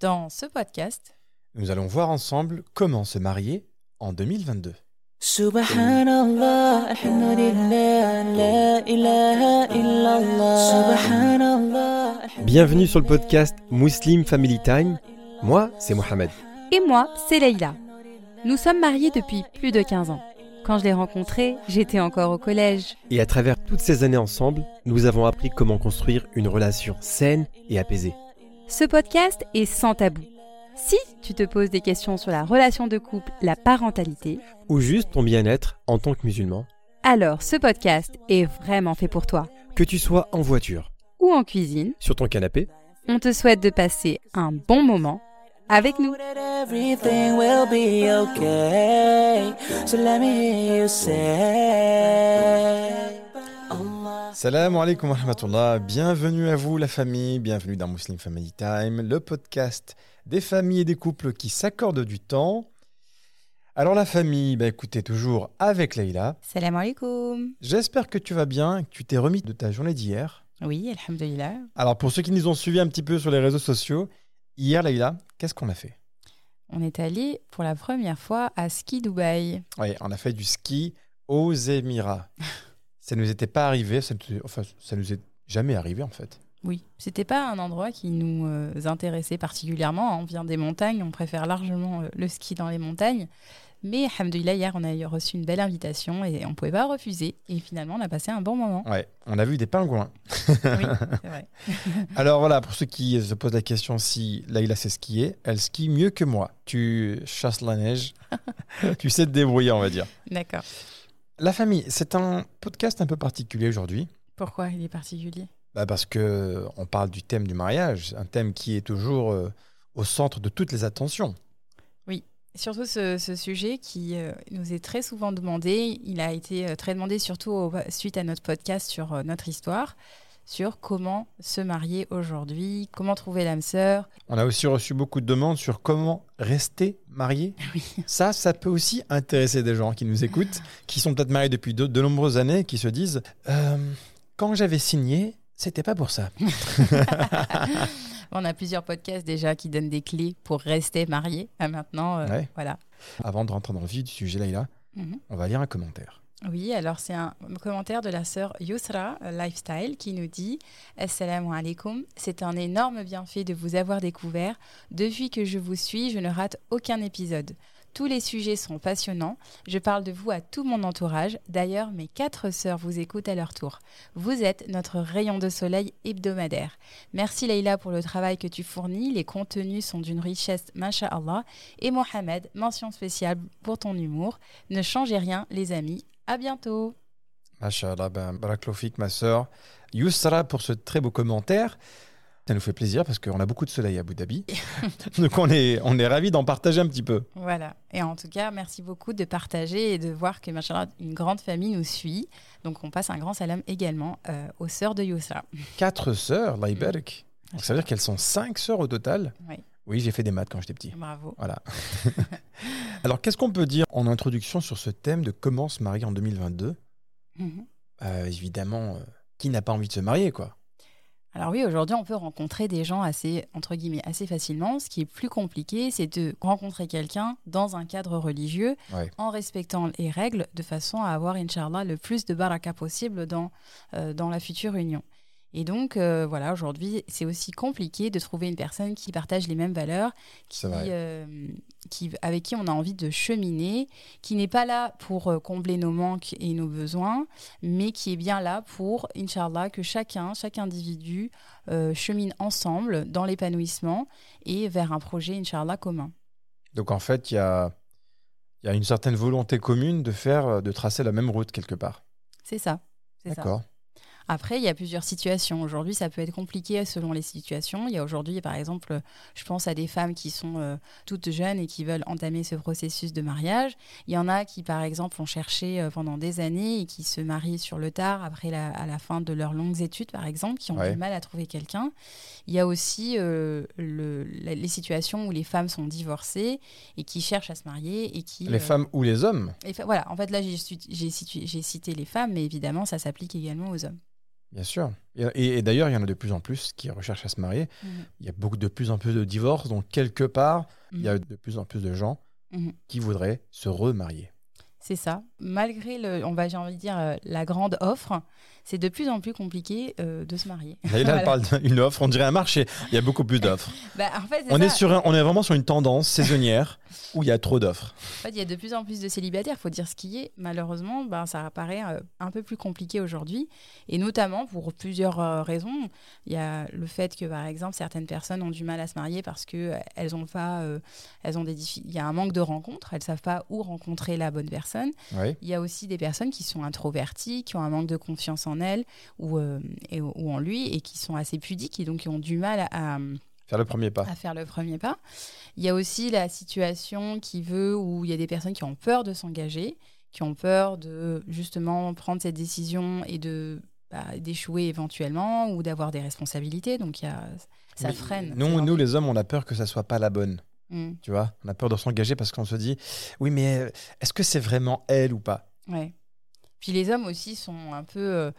Dans ce podcast, nous allons voir ensemble comment se marier en 2022. Subhanallah, alhamdulillah, la ilaha illallah. Subhanallah. Bienvenue sur le podcast Muslim Family Time. Moi, c'est Mohamed. et moi, c'est Leïla. Nous sommes mariés depuis plus de 15 ans. Quand je l'ai rencontré, j'étais encore au collège. Et à travers toutes ces années ensemble, nous avons appris comment construire une relation saine et apaisée. Ce podcast est sans tabou. Si tu te poses des questions sur la relation de couple, la parentalité, Ou juste ton bien-être en tant que musulman. alors ce podcast est vraiment fait pour toi. Que tu sois en voiture, Ou en cuisine, sur ton canapé, on te souhaite de passer un bon moment avec nous. Salam alaikum wa rahmatullah. Bienvenue à vous la famille, bienvenue dans Muslim Family Time, le podcast des familles et des couples qui s'accordent du temps. Alors la famille, bah écoutez, toujours avec Leïla. Salam alaikum. J'espère que tu vas bien, que tu t'es remis de ta journée d'hier. Oui, alhamdulillah. Alors pour ceux qui nous ont suivis un petit peu sur les réseaux sociaux, hier Leïla, qu'est-ce qu'on a fait? On est allé pour la première fois à Ski Dubaï. Oui, on a fait du ski aux Émirats. ça nous était pas arrivé, ça enfin, ça nous est jamais arrivé en fait. Oui, c'était pas un endroit qui nous euh, intéressait particulièrement. On vient des montagnes, on préfère largement euh, le ski dans les montagnes. Mais alhamdoulilah, hier, on a reçu une belle invitation et on pouvait pas refuser. Et finalement, on a passé un bon moment. Ouais, on a vu des pingouins. Oui, c'est vrai. Alors voilà, pour ceux qui se posent la question si Laïla sait skier, elle skie mieux que moi. Tu chasses la neige, tu sais te débrouiller, on va dire. D'accord. La famille, c'est un podcast un peu particulier aujourd'hui. Pourquoi il est particulier? Bah parce que on parle du thème du mariage, un thème qui est toujours euh, au centre de toutes les attentions. Surtout ce, ce sujet qui euh, nous est très souvent demandé. Il a été euh, très demandé surtout au- suite à notre podcast sur euh, notre histoire, sur comment se marier aujourd'hui, comment trouver l'âme sœur. On a aussi reçu beaucoup de demandes sur comment rester marié. Oui. Ça, ça peut aussi intéresser des gens qui nous écoutent, qui sont peut-être mariés depuis de, de nombreuses années, qui se disent Euh, quand j'avais signé, c'était pas pour ça. On a plusieurs podcasts déjà qui donnent des clés pour rester marié. Ah, maintenant, euh, Ouais. voilà. Avant de rentrer dans le vif du sujet, Laïla, Mhm. on va lire un commentaire. Oui, alors c'est un commentaire de la sœur Yusra euh, Lifestyle qui nous dit Assalamu alaikum, c'est un énorme bienfait de vous avoir découvert. Depuis que je vous suis, je ne rate aucun épisode. Tous les sujets sont passionnants. Je parle de vous à tout mon entourage. D'ailleurs, mes quatre sœurs vous écoutent à leur tour. Vous êtes notre rayon de soleil hebdomadaire. Merci Leïla pour le travail que tu fournis. Les contenus sont d'une richesse, masha'Allah. Et Mohamed, mention spéciale pour ton humour. Ne changez rien, les amis. À bientôt. Machallah, ben, Baraklofik, ma sœur. Yousra pour ce très beau commentaire. Ça nous fait plaisir parce qu'on a beaucoup de soleil à Abu Dhabi. Donc on est, on est ravis d'en partager un petit peu. Voilà. Et en tout cas, merci beaucoup de partager et de voir que machallah, une grande famille nous suit. Donc on passe un grand salam également euh, aux sœurs de Yousra. Quatre sœurs, Laïberk. Donc ça veut dire qu'elles sont cinq sœurs au total. Oui. Oui, j'ai fait des maths quand j'étais petit. Bravo. Voilà. Alors, qu'est-ce qu'on peut dire en introduction sur ce thème de comment se marier en 2022 Mhm. Euh, Évidemment, euh, qui n'a pas envie de se marier, quoi? Alors oui, aujourd'hui, on peut rencontrer des gens assez, entre guillemets, assez facilement. Ce qui est plus compliqué, c'est de rencontrer quelqu'un dans un cadre religieux, Ouais. en respectant les règles, de façon à avoir, Inch'Allah, le plus de baraka possible dans, euh, dans la future union. Et donc, euh, voilà, aujourd'hui, c'est aussi compliqué de trouver une personne qui partage les mêmes valeurs, qui, euh, qui, avec qui on a envie de cheminer, qui n'est pas là pour euh, combler nos manques et nos besoins, mais qui est bien là pour, Inch'Allah, que chacun, chaque individu euh, chemine ensemble dans l'épanouissement et vers un projet, Inch'Allah, commun. Donc, en fait, il y a, y a une certaine volonté commune de faire, de tracer la même route quelque part. C'est ça. D'accord. Après, il y a plusieurs situations. Aujourd'hui, ça peut être compliqué selon les situations. Il y a aujourd'hui, par exemple, je pense à des femmes qui sont euh, toutes jeunes et qui veulent entamer ce processus de mariage. Il y en a qui, par exemple, ont cherché euh, pendant des années et qui se marient sur le tard après la, à la fin de leurs longues études, par exemple, qui ont Ouais. du mal à trouver quelqu'un. Il y a aussi euh, le- la- les situations où les femmes sont divorcées et qui cherchent à se marier et qui Les femmes ou les hommes? et fa- voilà, en fait, là, j'ai cité les femmes, mais évidemment, ça s'applique également aux hommes. Bien sûr. Et, d'ailleurs, il y en a de plus en plus qui recherchent à se marier. Mhm. Il y a beaucoup de plus en plus de divorces, donc quelque part, il y a Mhm. de plus en plus de gens Mhm. qui voudraient se remarier. C'est ça. Malgré, le, on va, j'ai envie de dire, euh, la grande offre, c'est de plus en plus compliqué euh, de se marier. Et là, elle Voilà. parle d'une offre, on dirait un marché. Il y a beaucoup plus d'offres. Bah, en fait, c'est On ça. est, sur un- on est vraiment sur une tendance saisonnière où il y a trop d'offres. En fait, il y a de plus en plus de célibataires, faut dire ce qui est. Malheureusement, ben, ça apparaît euh, un peu plus compliqué aujourd'hui. Et notamment pour plusieurs euh, raisons. Il y a le fait que, par exemple, certaines personnes ont du mal à se marier parce qu'elles ont pas, elles ont des il y a un manque de rencontres, elles savent pas où rencontrer la bonne personne. Oui. Il y a aussi des personnes qui sont introverties, qui ont un manque de confiance en elles ou, euh, et- ou en lui et qui sont assez pudiques et donc qui ont du mal à, Faire le premier pas. à faire le premier pas. Il y a aussi la situation qui veut où il y a des personnes qui ont peur de s'engager, qui ont peur de justement prendre cette décision et de bah, d'échouer éventuellement ou d'avoir des responsabilités. Donc il y a, ça Mais freine. Nous, nous, les hommes, on a peur que ça soit pas la bonne. envies. Tu vois, on a peur de s'engager parce qu'on se dit, oui, mais euh, est-ce que c'est vraiment elle ou pas? Mm, ouais. Puis les hommes aussi sont un peu euh,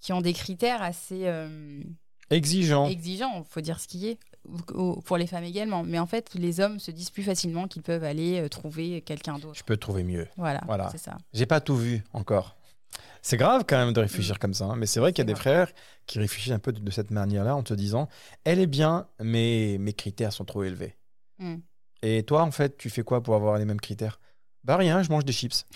qui ont des critères assez euh, Exigeant. exigeants, faut dire ce qui est. Pour les femmes également. Mais en fait, les hommes se disent plus facilement qu'ils peuvent aller euh, trouver quelqu'un d'autre. Je peux trouver mieux. Voilà, Voilà. c'est ça. J'ai pas tout vu encore. C'est grave quand même de réfléchir comme ça, hein, mais c'est vrai qu'il y a des frères qui réfléchissent un peu de, de cette manière-là en te disant, elle est bien, mais mes critères sont trop élevés. Mm. Et toi, en fait, tu fais quoi pour avoir les mêmes critères? Bah rien, je mange des chips.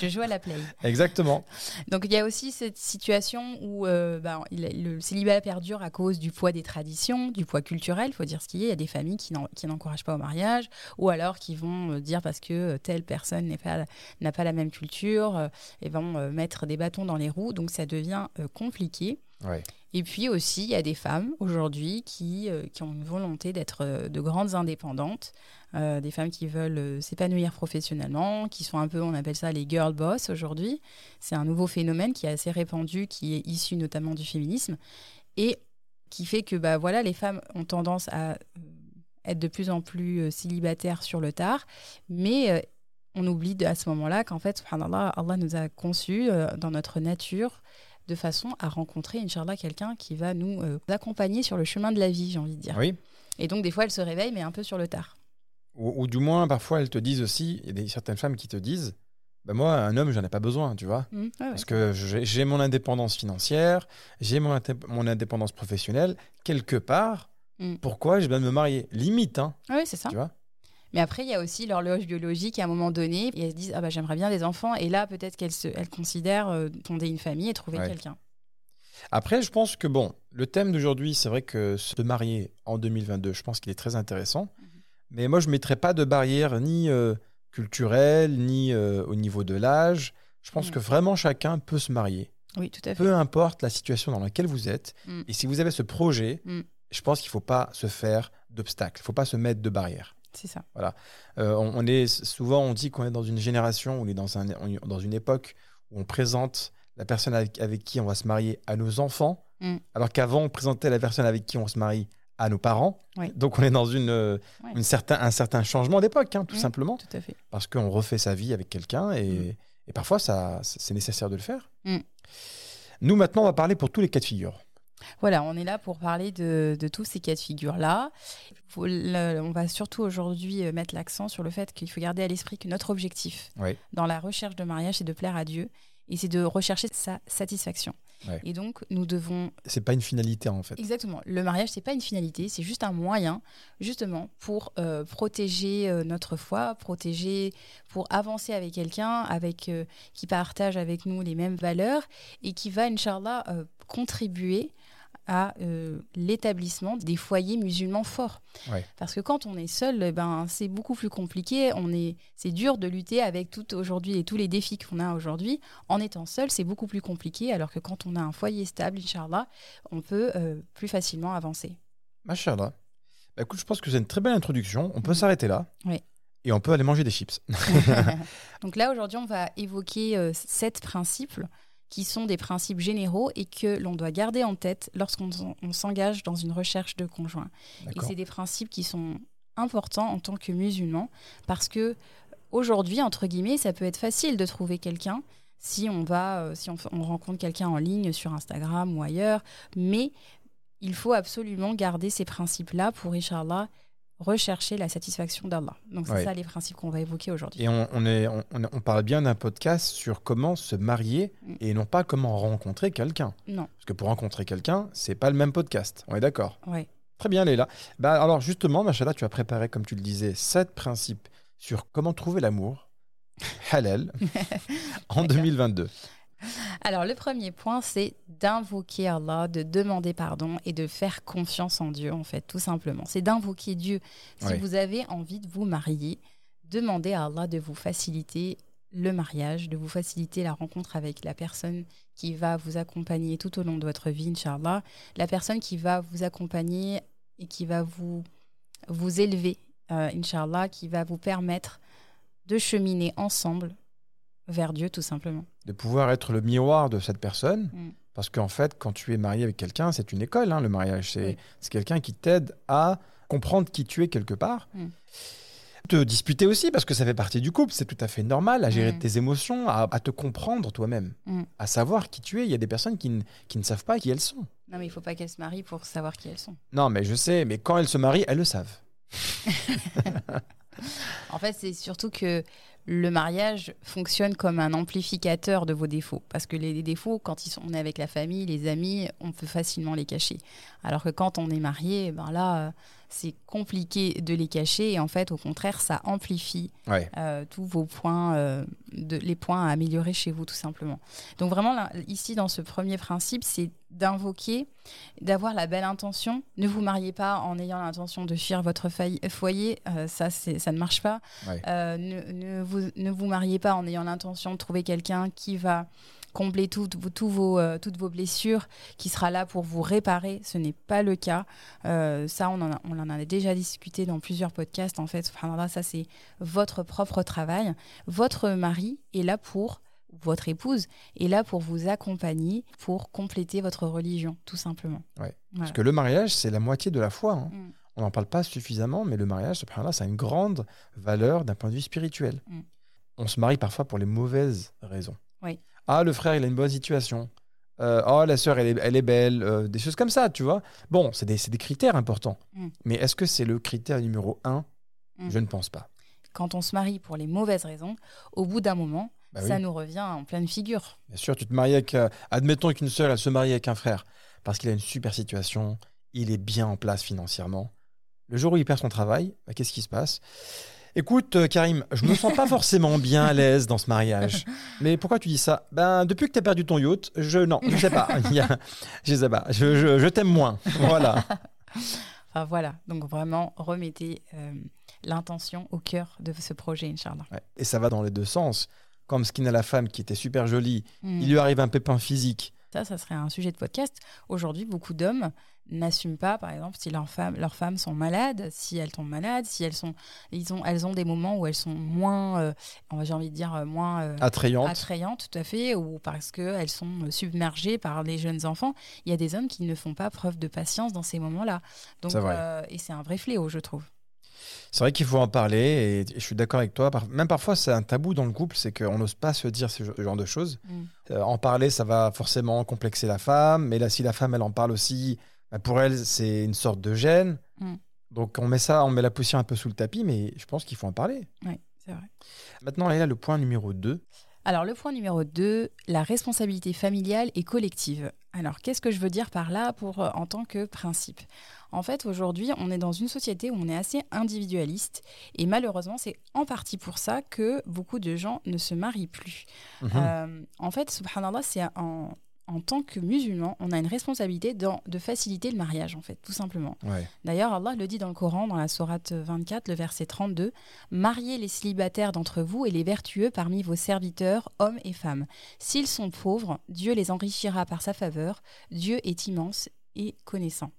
Je joue à la play. Exactement. Donc il y a aussi cette situation où euh, bah, il- le célibat perdure à cause du poids des traditions, du poids culturel, il faut dire ce qu'il y a. Il y a des familles qui n'en- qui n'encouragent pas au mariage, ou alors qui vont euh, dire parce que euh, telle personne pas- n'a pas la même culture, et vont mettre des bâtons dans les roues, donc ça devient compliqué. Et puis aussi, il y a des femmes aujourd'hui qui, euh, qui ont une volonté d'être euh, de grandes indépendantes, euh, des femmes qui veulent s'épanouir professionnellement, qui sont un peu, on appelle ça les girl boss aujourd'hui. C'est un nouveau phénomène qui est assez répandu, qui est issu notamment du féminisme, et qui fait que bah, voilà, les femmes ont tendance à être de plus en plus célibataires sur le tard, mais on oublie à ce moment-là qu'en fait, subhanallah, Allah nous a conçus dans notre nature de façon à rencontrer, Inch'Allah, quelqu'un qui va nous euh, accompagner sur le chemin de la vie, j'ai envie de dire. Oui. Et donc, des fois, elle se réveille, mais un peu sur le tard. Ou, ou du moins, parfois, elles te disent aussi, il y a des, certaines femmes qui te disent, bah moi, un homme, j'en ai pas besoin, tu vois. Mm, ouais, ouais. Parce que j'ai mon indépendance financière, j'ai mon, mon indépendance professionnelle. Quelque part, Mm. pourquoi j'ai besoin de me marier? Limite, hein, Ah oui, c'est ça. tu vois? Mais après, il y a aussi l'horloge biologique à un moment donné. Et elles se disent ah bah, J'aimerais bien des enfants. Et là, peut-être qu'elles elles considèrent euh, fonder une famille et trouver Ouais. quelqu'un. Après, je pense que, bon, le thème d'aujourd'hui, c'est vrai que se marier en 2022, je pense qu'il est très intéressant. Mhm. Mais moi, je ne mettrais pas de barrière ni euh, culturelle, ni euh, au niveau de l'âge. Je pense Mm. que vraiment chacun peut se marier. Oui, tout à fait. Peu importe la situation dans laquelle vous êtes. Mm. Et si vous avez ce projet, Mm. je pense qu'il ne faut pas se faire d'obstacles. Il ne faut pas se mettre de barrières. C'est ça. Euh, on, on est souvent, on dit qu'on est dans une génération, on est dans, un, on dans une époque où on présente la personne avec, avec qui on va se marier à nos enfants, Mm. alors qu'avant on présentait la personne avec qui on se marie à nos parents. Oui. Donc on est dans une, euh, une certain, un certain changement d'époque, hein, tout Mm. simplement, Tout à fait. parce qu'on refait sa vie avec quelqu'un et, Mm. et parfois ça, c'est nécessaire de le faire. Nous maintenant, on va parler pour tous les cas de figure. Voilà, on est là pour parler de, de tous ces cas de figure-là. On va surtout aujourd'hui euh, mettre l'accent sur le fait qu'il faut garder à l'esprit que notre objectif Oui. dans la recherche de mariage, c'est de plaire à Dieu et c'est de rechercher sa satisfaction. Ouais. Et donc, nous devons C'est pas une finalité en fait. Exactement. Le mariage, c'est pas une finalité, c'est juste un moyen, justement, pour euh, protéger euh, notre foi, protéger, pour avancer avec quelqu'un avec euh, qui partage avec nous les mêmes valeurs et qui va, Inch'Allah, contribuer à euh, l'établissement des foyers musulmans forts. Ouais. Parce que quand on est seul, eh ben, c'est beaucoup plus compliqué. On est, c'est dur de lutter avec tout aujourd'hui et tous les défis qu'on a aujourd'hui. En étant seul, c'est beaucoup plus compliqué. Alors que quand on a un foyer stable, Inch'Allah, on peut euh, plus facilement avancer. Machallah. Bah, écoute, je pense que c'est une très belle introduction. On peut s'arrêter là. Oui. Et on peut aller manger des chips. Donc là, aujourd'hui, on va évoquer euh, sept principes qui sont des principes généraux et que l'on doit garder en tête lorsqu'on s'en- on s'engage dans une recherche de conjoint. Et c'est des principes qui sont importants en tant que musulman parce que aujourd'hui, entre guillemets, ça peut être facile de trouver quelqu'un. si on va, euh, si on, on rencontre quelqu'un en ligne sur Instagram ou ailleurs, mais il faut absolument garder ces principes-là pour, Inch'Allah, rechercher la satisfaction d'Allah. Donc c'est Ouais. ça les principes qu'on va évoquer aujourd'hui. Et on, on est, on, parle bien d'un podcast sur comment se marier Mm. et non pas comment rencontrer quelqu'un. Non, Parce que pour rencontrer quelqu'un, c'est pas le même podcast. On est d'accord ouais. Très bien, Léla. Bah, alors justement, Machala, tu as préparé, comme tu le disais, sept principes sur comment trouver l'amour halal en D'accord. 2022. Alors, le premier point, c'est d'invoquer Allah, de demander pardon et de faire confiance en Dieu, en fait, tout simplement. C'est d'invoquer Dieu. Si vous avez envie de vous marier, demandez à Allah de vous faciliter le mariage, de vous faciliter la rencontre avec la personne qui va vous accompagner tout au long de votre vie, Inch'Allah. La personne qui va vous accompagner et qui va vous, vous élever, euh, Inch'Allah, qui va vous permettre de cheminer ensemble vers Dieu, tout simplement. De pouvoir être le miroir de cette personne. Mm. Parce qu'en fait, quand tu es marié avec quelqu'un, c'est une école, hein, le mariage. C'est Oui. quelqu'un qui t'aide à comprendre qui tu es quelque part. Mm. Te disputer aussi, parce que ça fait partie du couple. C'est tout à fait normal à gérer Mm. tes émotions, à, à te comprendre toi-même, à savoir qui tu es. Il y a des personnes qui, ne- qui ne savent pas qui elles sont. Non, mais il faut pas qu'elles se marient pour savoir qui elles sont. Non, mais je sais, mais quand elles se marient, elles le savent. En fait, c'est surtout que le mariage fonctionne comme un amplificateur de vos défauts. Parce que les, défauts, quand ils sont, on est avec la famille, les amis, on peut facilement les cacher. Alors que quand on est marié, ben là, c'est compliqué de les cacher. Et en fait, au contraire, ça amplifie Ouais. euh, tous vos points, euh, de, les points à améliorer chez vous, tout simplement. Donc vraiment, là, ici, dans ce premier principe, c'est d'invoquer, d'avoir la belle intention. Ne vous mariez pas en ayant l'intention de fuir votre foyer, euh, ça, ça ne marche pas. Ouais. Ne, ne vous, ne vous mariez pas en ayant l'intention de trouver quelqu'un qui va combler toutes vos, euh, toutes vos blessures, qui sera là pour vous réparer. Ce n'est pas le cas. Euh, ça, on en, a, on en a déjà discuté dans plusieurs podcasts. En fait, ça, c'est votre propre travail. Votre mari est là pour, votre épouse est là pour vous accompagner, pour compléter votre religion, tout simplement. Ouais. Voilà. Parce que le mariage, c'est la moitié de la foi. hein. Mm. On n'en parle pas suffisamment, mais le mariage, subhanallah, ça a une grande valeur d'un point de vue spirituel. Mm. On se marie parfois pour les mauvaises raisons. Oui. Ah, le frère, il a une bonne situation. Euh, oh, la sœur, elle est, elle est belle. euh, des choses comme ça, tu vois. Bon, c'est des, critères importants. Mm. Mais est-ce que c'est le critère numéro un? Mm. Je ne pense pas. Quand on se marie pour les mauvaises raisons, au bout d'un moment, Bah ça oui. nous revient en pleine figure. Bien sûr, tu te maries avec. euh, admettons qu'une sœur, elle se marie avec un frère parce qu'il a une super situation, il est bien en place financièrement. Le jour où il perd son travail, bah, qu'est-ce qui se passe? Écoute, euh, Karim, je me sens pas forcément bien à l'aise dans ce mariage. Mais pourquoi tu dis ça? Ben, depuis que tu as perdu ton yacht, je. Non, je sais pas. Il y a- je sais pas. Je, je- je t'aime moins. Voilà. Enfin voilà, donc vraiment remettez euh, l'intention au cœur de ce projet, Inch'Allah. Ouais. Et ça va dans les deux sens. Comme Skin à la femme qui était super jolie, Mm. il lui arrive un pépin physique. Ça, ça serait un sujet de podcast. Aujourd'hui, beaucoup d'hommes n'assument pas, par exemple, si leurs femmes, leurs femmes sont malades, si elles tombent malades, si elles sont, ils ont, elles ont des moments où elles sont moins, euh, j'ai envie de dire euh, moins euh, Attrayante. attrayantes, tout à fait, ou parce qu'elles sont euh, submergées par les jeunes enfants. Il y a des hommes qui ne font pas preuve de patience dans ces moments-là. Donc, euh, et c'est un vrai fléau, je trouve. C'est vrai qu'il faut en parler et je suis d'accord avec toi. Même parfois, c'est un tabou dans le couple, c'est qu'on n'ose pas se dire ce ce genre de choses. Mm. Euh, en parler, ça va forcément complexer la femme, mais là, si la femme, elle en parle aussi, bah, pour elle, c'est une sorte de gêne. Mm. Donc, on met ça, on met la poussière un peu sous le tapis, mais je pense qu'il faut en parler. Oui, c'est vrai. Maintenant, là, le point numéro 2. Alors, le point numéro 2, la responsabilité familiale et collective. Alors, qu'est-ce que je veux dire par là pour, euh, en tant que principe? En fait, aujourd'hui, on est dans une société où on est assez individualiste et malheureusement, c'est en partie pour ça que beaucoup de gens ne se marient plus. Mhm. Euh, en fait, subhanallah, c'est en, en tant que musulman, on a une responsabilité dans- de faciliter le mariage, en fait, tout simplement. Ouais. D'ailleurs, Allah le dit dans le Coran, dans la sourate 24, le verset 32, Mariez les célibataires d'entre vous et les vertueux parmi vos serviteurs, hommes et femmes. S'ils sont pauvres, Dieu les enrichira par sa faveur. Dieu est immense et connaissant.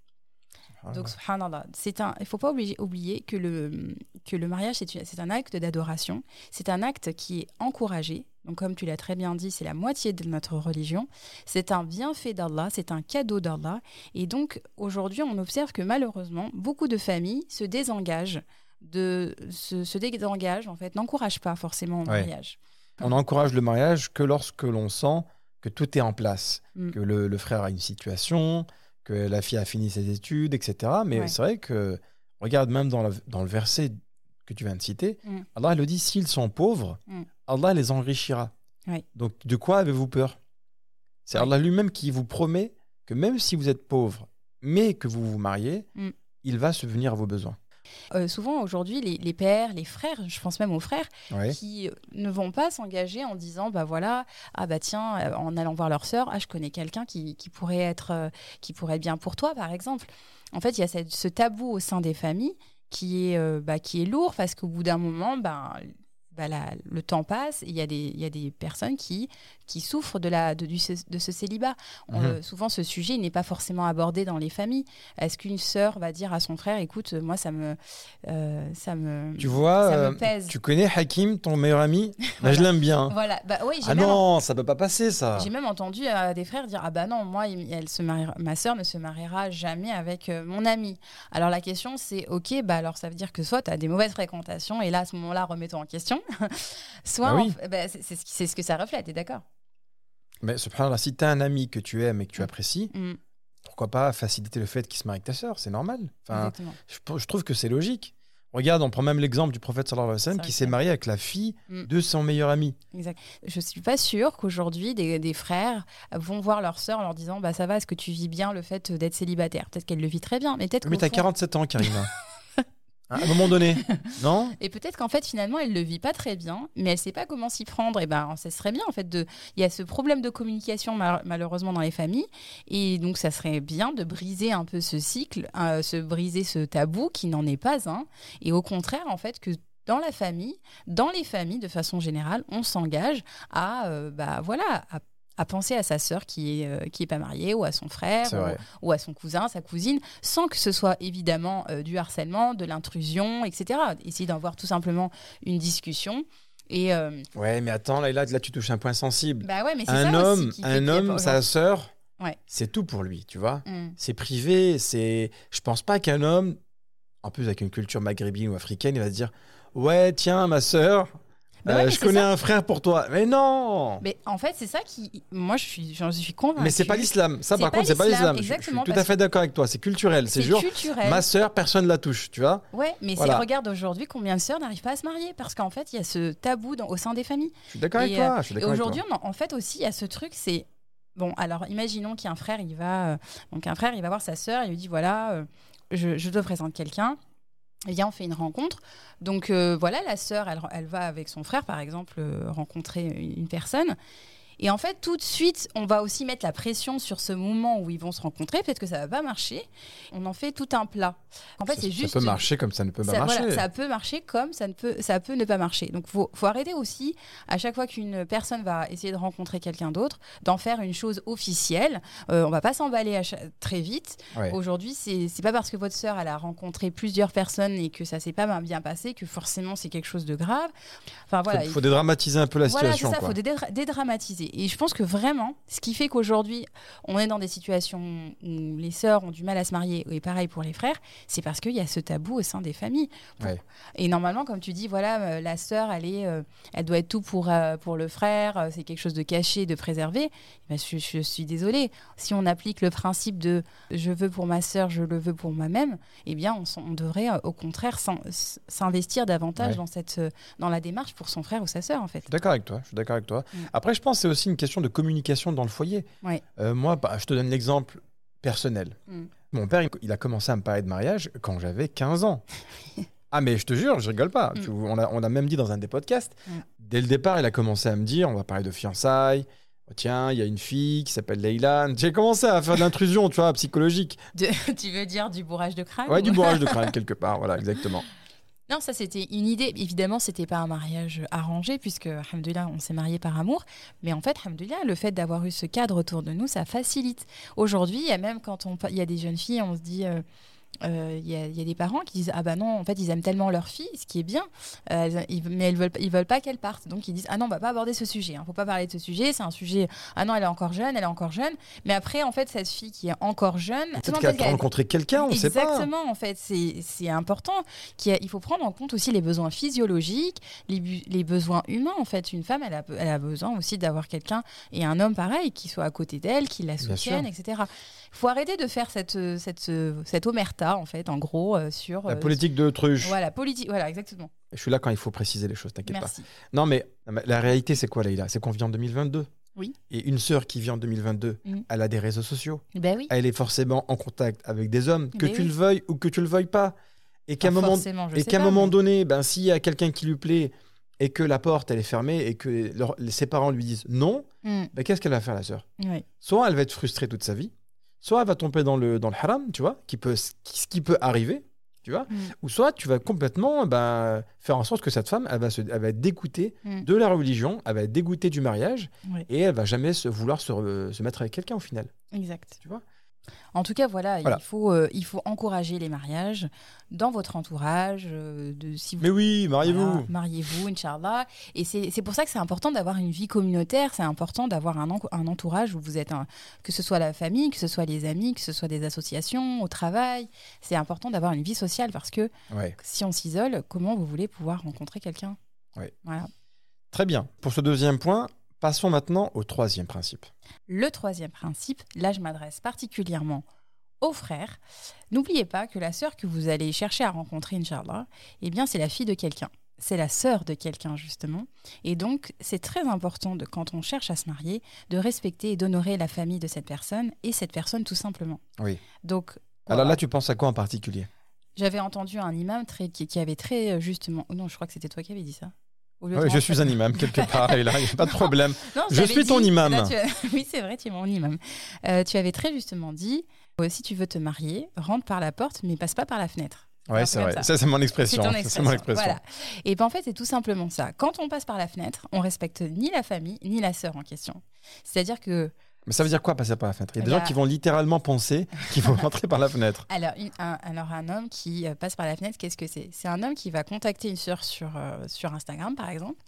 Ah, Donc, subhanallah, un, il ne faut pas oublier, oublier que, le, que le mariage, c'est un acte d'adoration. C'est un acte qui est encouragé. Donc, comme tu l'as très bien dit, c'est la moitié de notre religion. C'est un bienfait d'Allah, c'est un cadeau d'Allah. Et donc, aujourd'hui, on observe que malheureusement, beaucoup de familles se désengagent, de, se, se désengagent, en fait, n'encouragent pas forcément Ouais. mariage. On encourage le mariage que lorsque l'on sent que tout est en place, Mm. que le, le frère a une situation, que la fille a fini ses études, etc. Mais Ouais. c'est vrai que, regarde même dans, le- dans le verset que tu viens de citer, Mm. Allah le dit, s'ils sont pauvres, Mm. Allah les enrichira. Donc de quoi avez-vous peur? C'est. Allah lui-même qui vous promet que même si vous êtes pauvre, mais que vous vous mariez, Mm. il va subvenir à vos besoins. Euh, souvent aujourd'hui, les, les pères, les frères, je pense même aux frères, Ouais. qui euh, ne vont pas s'engager en disant bah voilà ah bah tiens euh, en allant voir leur sœur ah je connais quelqu'un qui, qui pourrait être euh, qui pourrait être bien pour toi par exemple en fait il y a cette- ce tabou au sein des familles qui est euh, bah, qui est lourd parce qu'au bout d'un moment bah, bah, le temps passe il y a des il y a des personnes qui qui souffrent de la de, du- de ce célibat On- Mhm. euh, souvent ce sujet n'est pas forcément abordé dans les familles est-ce qu'une sœur va dire à son frère écoute moi ça me euh, ça me Tu vois, ça euh, me pèse tu connais Hakim, ton meilleur ami? Bah, Je l'aime bien. voilà bah oui Ah non, ça peut pas passer ça. J'ai même entendu euh, des frères dire ah bah non moi elle se mariera- ma sœur ne se mariera jamais avec euh, mon ami. Alors la question c'est ok bah alors ça veut dire que soit tu as des mauvaises fréquentations et là à ce moment-là remettons en question, soit Bah oui. en- bah, c'est ce, que ça reflète. T'es d'accord? Mais subhanallah, si tu as un ami que tu aimes et que tu Mm. apprécies, Mm, pourquoi pas faciliter le fait qu'il se marie avec ta sœur? C'est normal. Enfin, je, je trouve que c'est logique. Regarde, on prend même l'exemple du prophète sallallahu alayhi wa sallam Ça qui s'est marié avec la fille Mm. de son meilleur ami. Exact. Je suis pas sûre qu'aujourd'hui des, des frères vont voir leur sœur en leur disant bah ça va est-ce que tu vis bien le fait d'être célibataire? Peut-être qu'elle le vit très bien, mais peut-être Mais t'as fond- 47 ans, Karina. à un moment donné, non? Et peut-être qu'en fait, finalement, elle le vit pas très bien, mais elle sait pas comment s'y prendre. Et ben, ça serait bien, en fait, de. Il y a ce problème de communication, mal- malheureusement, dans les familles. Et donc, ça serait bien de briser un peu ce cycle, euh, se briser ce tabou qui n'en est pas un. Et au contraire, en fait, que dans la famille, dans les familles, de façon générale, on s'engage à, euh, bah, voilà, à, à penser à sa sœur qui est, euh, qui est pas mariée, ou à son frère, ou- à son cousin, sa cousine, sans que ce soit évidemment euh, du harcèlement, de l'intrusion, etc. Essayer d'avoir tout simplement une discussion. Et euh, Ouais, mais attends, là, là, là, tu touches un point sensible. bah ouais, mais un ça homme, qui un homme, pas- sa sœur, Ouais. c'est tout pour lui, tu vois. Mm. C'est privé, c'est. Je pense pas qu'un homme, en plus avec une culture maghrébine ou africaine, il va se dire Ouais, tiens, ma sœur, Bah euh, ouais, je connais ça. un frère pour toi. Mais non Mais en fait, c'est ça qui. Moi, je suis, j'en suis convaincue. Mais c'est pas l'islam. Ça, par pas contre, c'est pas l'islam. Je- Je, exactement, suis tout à fait d'accord avec toi. C'est culturel. C'est culturel. ma sœur, personne la touche, tu vois. Ouais, mais Voilà. c'est regarde aujourd'hui combien de sœurs n'arrivent pas à se marier parce qu'en fait, il y a ce tabou dans- au sein des familles. Je suis d'accord avec toi. Je suis Et aujourd'hui, en, fait aussi, il y a ce truc, c'est bon. Alors, imaginons qu'un frère, il va euh, donc un frère, il va voir sa sœur, il lui dit voilà, euh, je, je te présente quelqu'un. Et bien, on fait une rencontre. Donc euh, voilà, la sœur, elle, elle va avec son frère, par exemple, euh, rencontrer une personne. Et en fait, tout de suite, on va aussi mettre la pression sur ce moment où ils vont se rencontrer. Peut-être que ça va pas marcher. On en fait tout un plat. En fait, ça, c'est ça juste. peut marcher comme ça ne peut pas Ça, marcher. voilà, ça peut marcher comme ça ne peut, ça peut ne pas marcher. Donc, faut, faut arrêter aussi, à chaque fois qu'une personne va essayer de rencontrer quelqu'un d'autre, d'en faire une chose officielle. Euh, on va pas s'emballer très vite. Ouais. Aujourd'hui, c'est pas parce que votre sœur elle a rencontré plusieurs personnes et que ça s'est pas bien passé que forcément c'est quelque chose de grave. Enfin voilà. faut, il faut dédramatiser un peu la voilà, situation. ça, il quoi. faut dédra- dédramatiser. Et je pense que vraiment, ce qui fait qu'aujourd'hui, on est dans des situations où les sœurs ont du mal à se marier, et pareil pour les frères, c'est parce qu'il y a ce tabou au sein des familles. Pour- Ouais. Et normalement, comme tu dis, voilà, euh, la sœur, elle, est, euh, elle doit être tout pour, euh, pour le frère, c'est quelque chose de caché, de préservé. Ben, je, je suis désolée. Si on applique le principe de je veux pour ma sœur, je le veux pour moi-même, eh bien, on, devrait euh, au contraire s'investir davantage Ouais. dans, cette, dans la démarche pour son frère ou sa sœur, en fait. Je suis d'accord avec toi. Je suis d'accord avec toi. Mm. Après, je pense que aussi une question de communication dans le foyer. Ouais. Euh, moi, bah, je te donne l'exemple personnel. Mm. Mon père, il- a commencé à me parler de mariage quand j'avais 15 ans. ah, mais je te jure, je rigole pas. Mm. Tu- on l'a on l'a même dit dans un des podcasts. Mm. Dès le départ, il a commencé à me dire on va parler de fiançailles. Oh, tiens, il y a une fille qui s'appelle Leïla. J'ai commencé à faire de l'intrusion, tu vois, psychologique. De- tu veux dire du bourrage de crâne Ouais, du ou- bourrage de crâne quelque part. Voilà, exactement. Non, ça c'était une idée. Évidemment, c'était pas un mariage arrangé puisque, alhamdoulilah, on s'est marié par amour. Mais en fait, alhamdoulilah, le fait d'avoir eu ce cadre autour de nous, ça facilite. Aujourd'hui, même quand on, il y a des jeunes filles, on se dit. euh, euh, il y, a- il y a des parents qui disent ah bah non en fait ils aiment tellement leur fille ce qui est bien euh, elles- ils- mais elles veulent ils veulent pas qu'elle parte donc ils disent ah non on va pas aborder ce sujet hein, faut pas parler de ce sujet c'est un sujet ah non elle est encore jeune elle est encore jeune mais après en fait cette fille qui est encore jeune Peut-être qu'elle a rencontré quelqu'un, on ne sait pas. Exactement, en fait, c'est c'est important. qu'il faut prendre en compte aussi les besoins physiologiques, les, besoins humains. En fait, une femme, elle a, elle a besoin aussi d'avoir quelqu'un et un homme pareil qui soit à côté d'elle, qui la soutienne, etc. Il faut arrêter de faire cette, cette, cette omerta, en fait, en gros, euh, sur. La euh, politique de l'autruche. Voilà, politique. Voilà, exactement. Je suis là quand il faut préciser les choses, t'inquiète pas. Non, mais la réalité, c'est quoi, Leïla? C'est qu'on vit en 2022. Oui. Et une sœur qui vit en 2022, Mhm. elle a des réseaux sociaux. Ben oui. Elle est forcément en contact avec des hommes, que Mais tu oui. le veuilles ou que tu le veuilles pas. Et qu'à un moment, et qu'à mais- donné, ben, s'il y a quelqu'un qui lui plaît et que la porte elle est fermée et que leur- ses parents lui disent non, Mm, ben, qu'est-ce qu'elle va faire la sœur? Oui. Soit elle va être frustrée toute sa vie, soit elle va tomber dans le, dans le haram, tu vois, qui peut, ce qui peut arriver, tu vois, Mm. ou soit tu vas complètement ben, faire en sorte que cette femme, elle va, se, elle va être dégoûtée Mm. de la religion, elle va être dégoûtée du mariage Oui. et elle va jamais se, vouloir se, se mettre avec quelqu'un au final, Exact. tu vois? En tout cas, voilà, Voilà. Il, faut, euh, il faut encourager les mariages dans votre entourage. euh, de, si vous Mais oui, mariez-vous. Voilà, mariez-vous, Inch'Allah. Et c'est pour ça que c'est important d'avoir une vie communautaire, c'est important d'avoir un, en- un entourage où vous êtes, un- que ce soit la famille, que ce soit les amis, que ce soit des associations, au travail. C'est important d'avoir une vie sociale parce que Ouais. si on s'isole, comment vous voulez pouvoir rencontrer quelqu'un? Ouais. Voilà. Très bien. Pour ce deuxième point, passons maintenant au troisième principe. Le troisième principe, là je m'adresse particulièrement aux frères. N'oubliez pas que la sœur que vous allez chercher à rencontrer, Inch'Allah, eh bien c'est la fille de quelqu'un. C'est la sœur de quelqu'un, justement. Et donc, c'est très important, de, quand on cherche à se marier, de respecter et d'honorer la famille de cette personne et cette personne tout simplement. Oui. Donc, Alors là, tu penses à quoi en particulier? J'avais entendu un imam très, qui, qui avait très euh, justement. oh non, je crois que c'était toi qui avais dit ça. Au lieu de Oui, je suis un imam quelque part, et là, il n'y a pas de problème. Non, Je suis ton dit- imam. là, tu as- Oui, c'est vrai, tu es mon imam. Euh, tu avais très justement dit euh, si tu veux te marier, rentre par la porte, mais passe pas par la fenêtre. Un c'est vrai. Ça, c'est mon expression. mon expression. Voilà. Et ben en fait, c'est tout simplement ça. Quand on passe par la fenêtre, on respecte ni la famille ni la sœur en question. C'est-à-dire que Mais ça veut dire quoi passer par la fenêtre? Il y a des Bah- gens qui vont littéralement penser qu'il faut rentrer par la fenêtre. alors, un, alors un homme qui euh, passe par la fenêtre, qu'est-ce que c'est? C'est un homme qui va contacter une sœur sur, euh, sur Instagram, par exemple,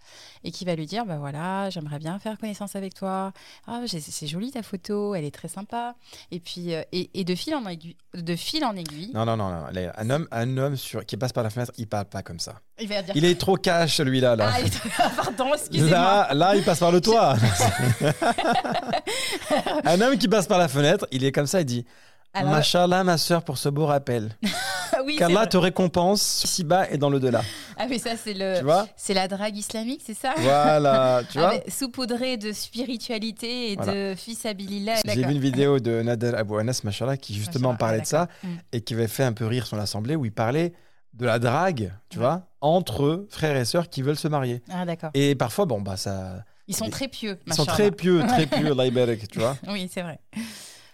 et qui va lui dire, bah voilà, j'aimerais bien faire connaissance avec toi. Ah, c'est joli ta photo, elle est très sympa. Et puis, euh, et, et de fil en aiguille, de fil en aiguille, Non, non, non. non. Un homme, un homme sur... qui passe par la fenêtre, il parle pas comme ça. Il va dire. Il est trop cash, celui-là. Là. Ah, est- pardon, excusez-moi. Là, là, il passe par le toit. un homme qui passe par la fenêtre, il est comme ça, il dit Alors, Machallah, ma soeur, pour ce beau rappel. oui, Qu'Allah te récompense ici-bas et dans l'au-delà. Ah, mais ça, c'est le, c'est la drague islamique, c'est ça Voilà, tu Ah, vois saupoudré de spiritualité et Voilà. de fils. J'ai vu une vidéo de Nader Abou Anas, machallah, qui justement Machallah, parlait ah, de ça. Mm. et qui avait fait un peu rire son assemblée où il parlait de la drague, tu Ouais. vois, entre frères et sœurs qui veulent se marier. Ah, d'accord. Et parfois, bon, bah ça. Ils sont très pieux. Ils sont très pieux, très pieux, yabarak, tu vois. Oui, c'est vrai.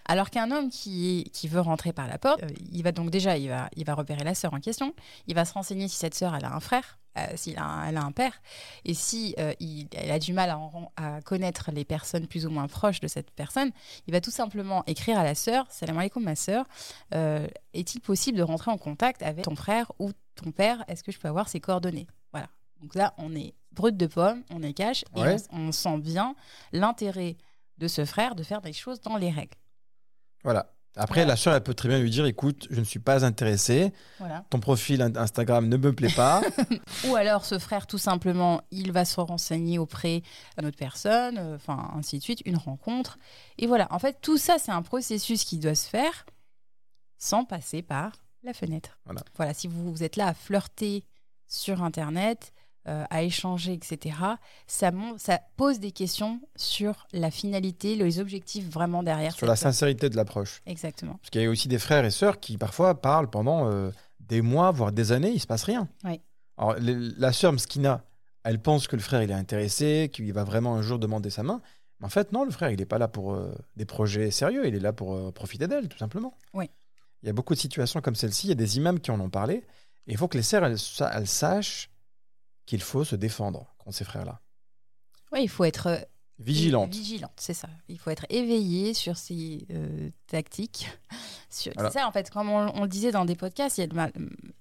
Alors qu'un homme qui, qui veut rentrer par la porte, euh, il va donc déjà, il va, il va repérer la sœur en question. Il va se renseigner si cette sœur, elle a un frère, euh, s'il a elle a un père, et si euh, il, elle a du mal à, en- à connaître les personnes plus ou moins proches de cette personne, il va tout simplement écrire à la sœur Salam alaikum, ma sœur, euh, est-il possible de rentrer en contact avec ton frère ou ton père Est-ce que je peux avoir ses coordonnées? Voilà. Donc là, on est brut de pomme, on est cash, et on, on sent bien l'intérêt de ce frère de faire des choses dans les règles. Voilà. Après, Voilà. la sœur, elle peut très bien lui dire écoute, je ne suis pas intéressée, Voilà. ton profil in- Instagram ne me plaît pas. Ou alors ce frère, tout simplement, il va se renseigner auprès d'une autre personne, euh, enfin ainsi de suite, une rencontre. Et voilà, en fait, tout ça, c'est un processus qui doit se faire sans passer par la fenêtre. Voilà. si vous, vous êtes là à flirter sur Internet, euh, à échanger, etc., ça, pose des questions sur la finalité, les objectifs vraiment derrière. sur la sincérité de l'approche. Exactement. Parce qu'il y a aussi des frères et sœurs qui parfois parlent pendant euh, des mois, voire des années, il se passe rien. Oui. Alors, les- la sœur Mskina, elle pense que le frère il est intéressé, qu'il va vraiment un jour demander sa main. Mais en fait, non, le frère, il n'est pas là pour euh, des projets sérieux, il est là pour profiter d'elle, tout simplement. Oui. Il y a beaucoup de situations comme celle-ci, il y a des imams qui en ont parlé. Il faut que les sœurs, elles sachent qu'il faut se défendre contre ces frères-là. Oui, il faut être euh, Vigilante. Vigilante, c'est ça. Il faut être éveillé sur ces euh, tactiques. Sur- Voilà. C'est ça, en fait, comme on, on le disait dans des podcasts, il y a, de ma-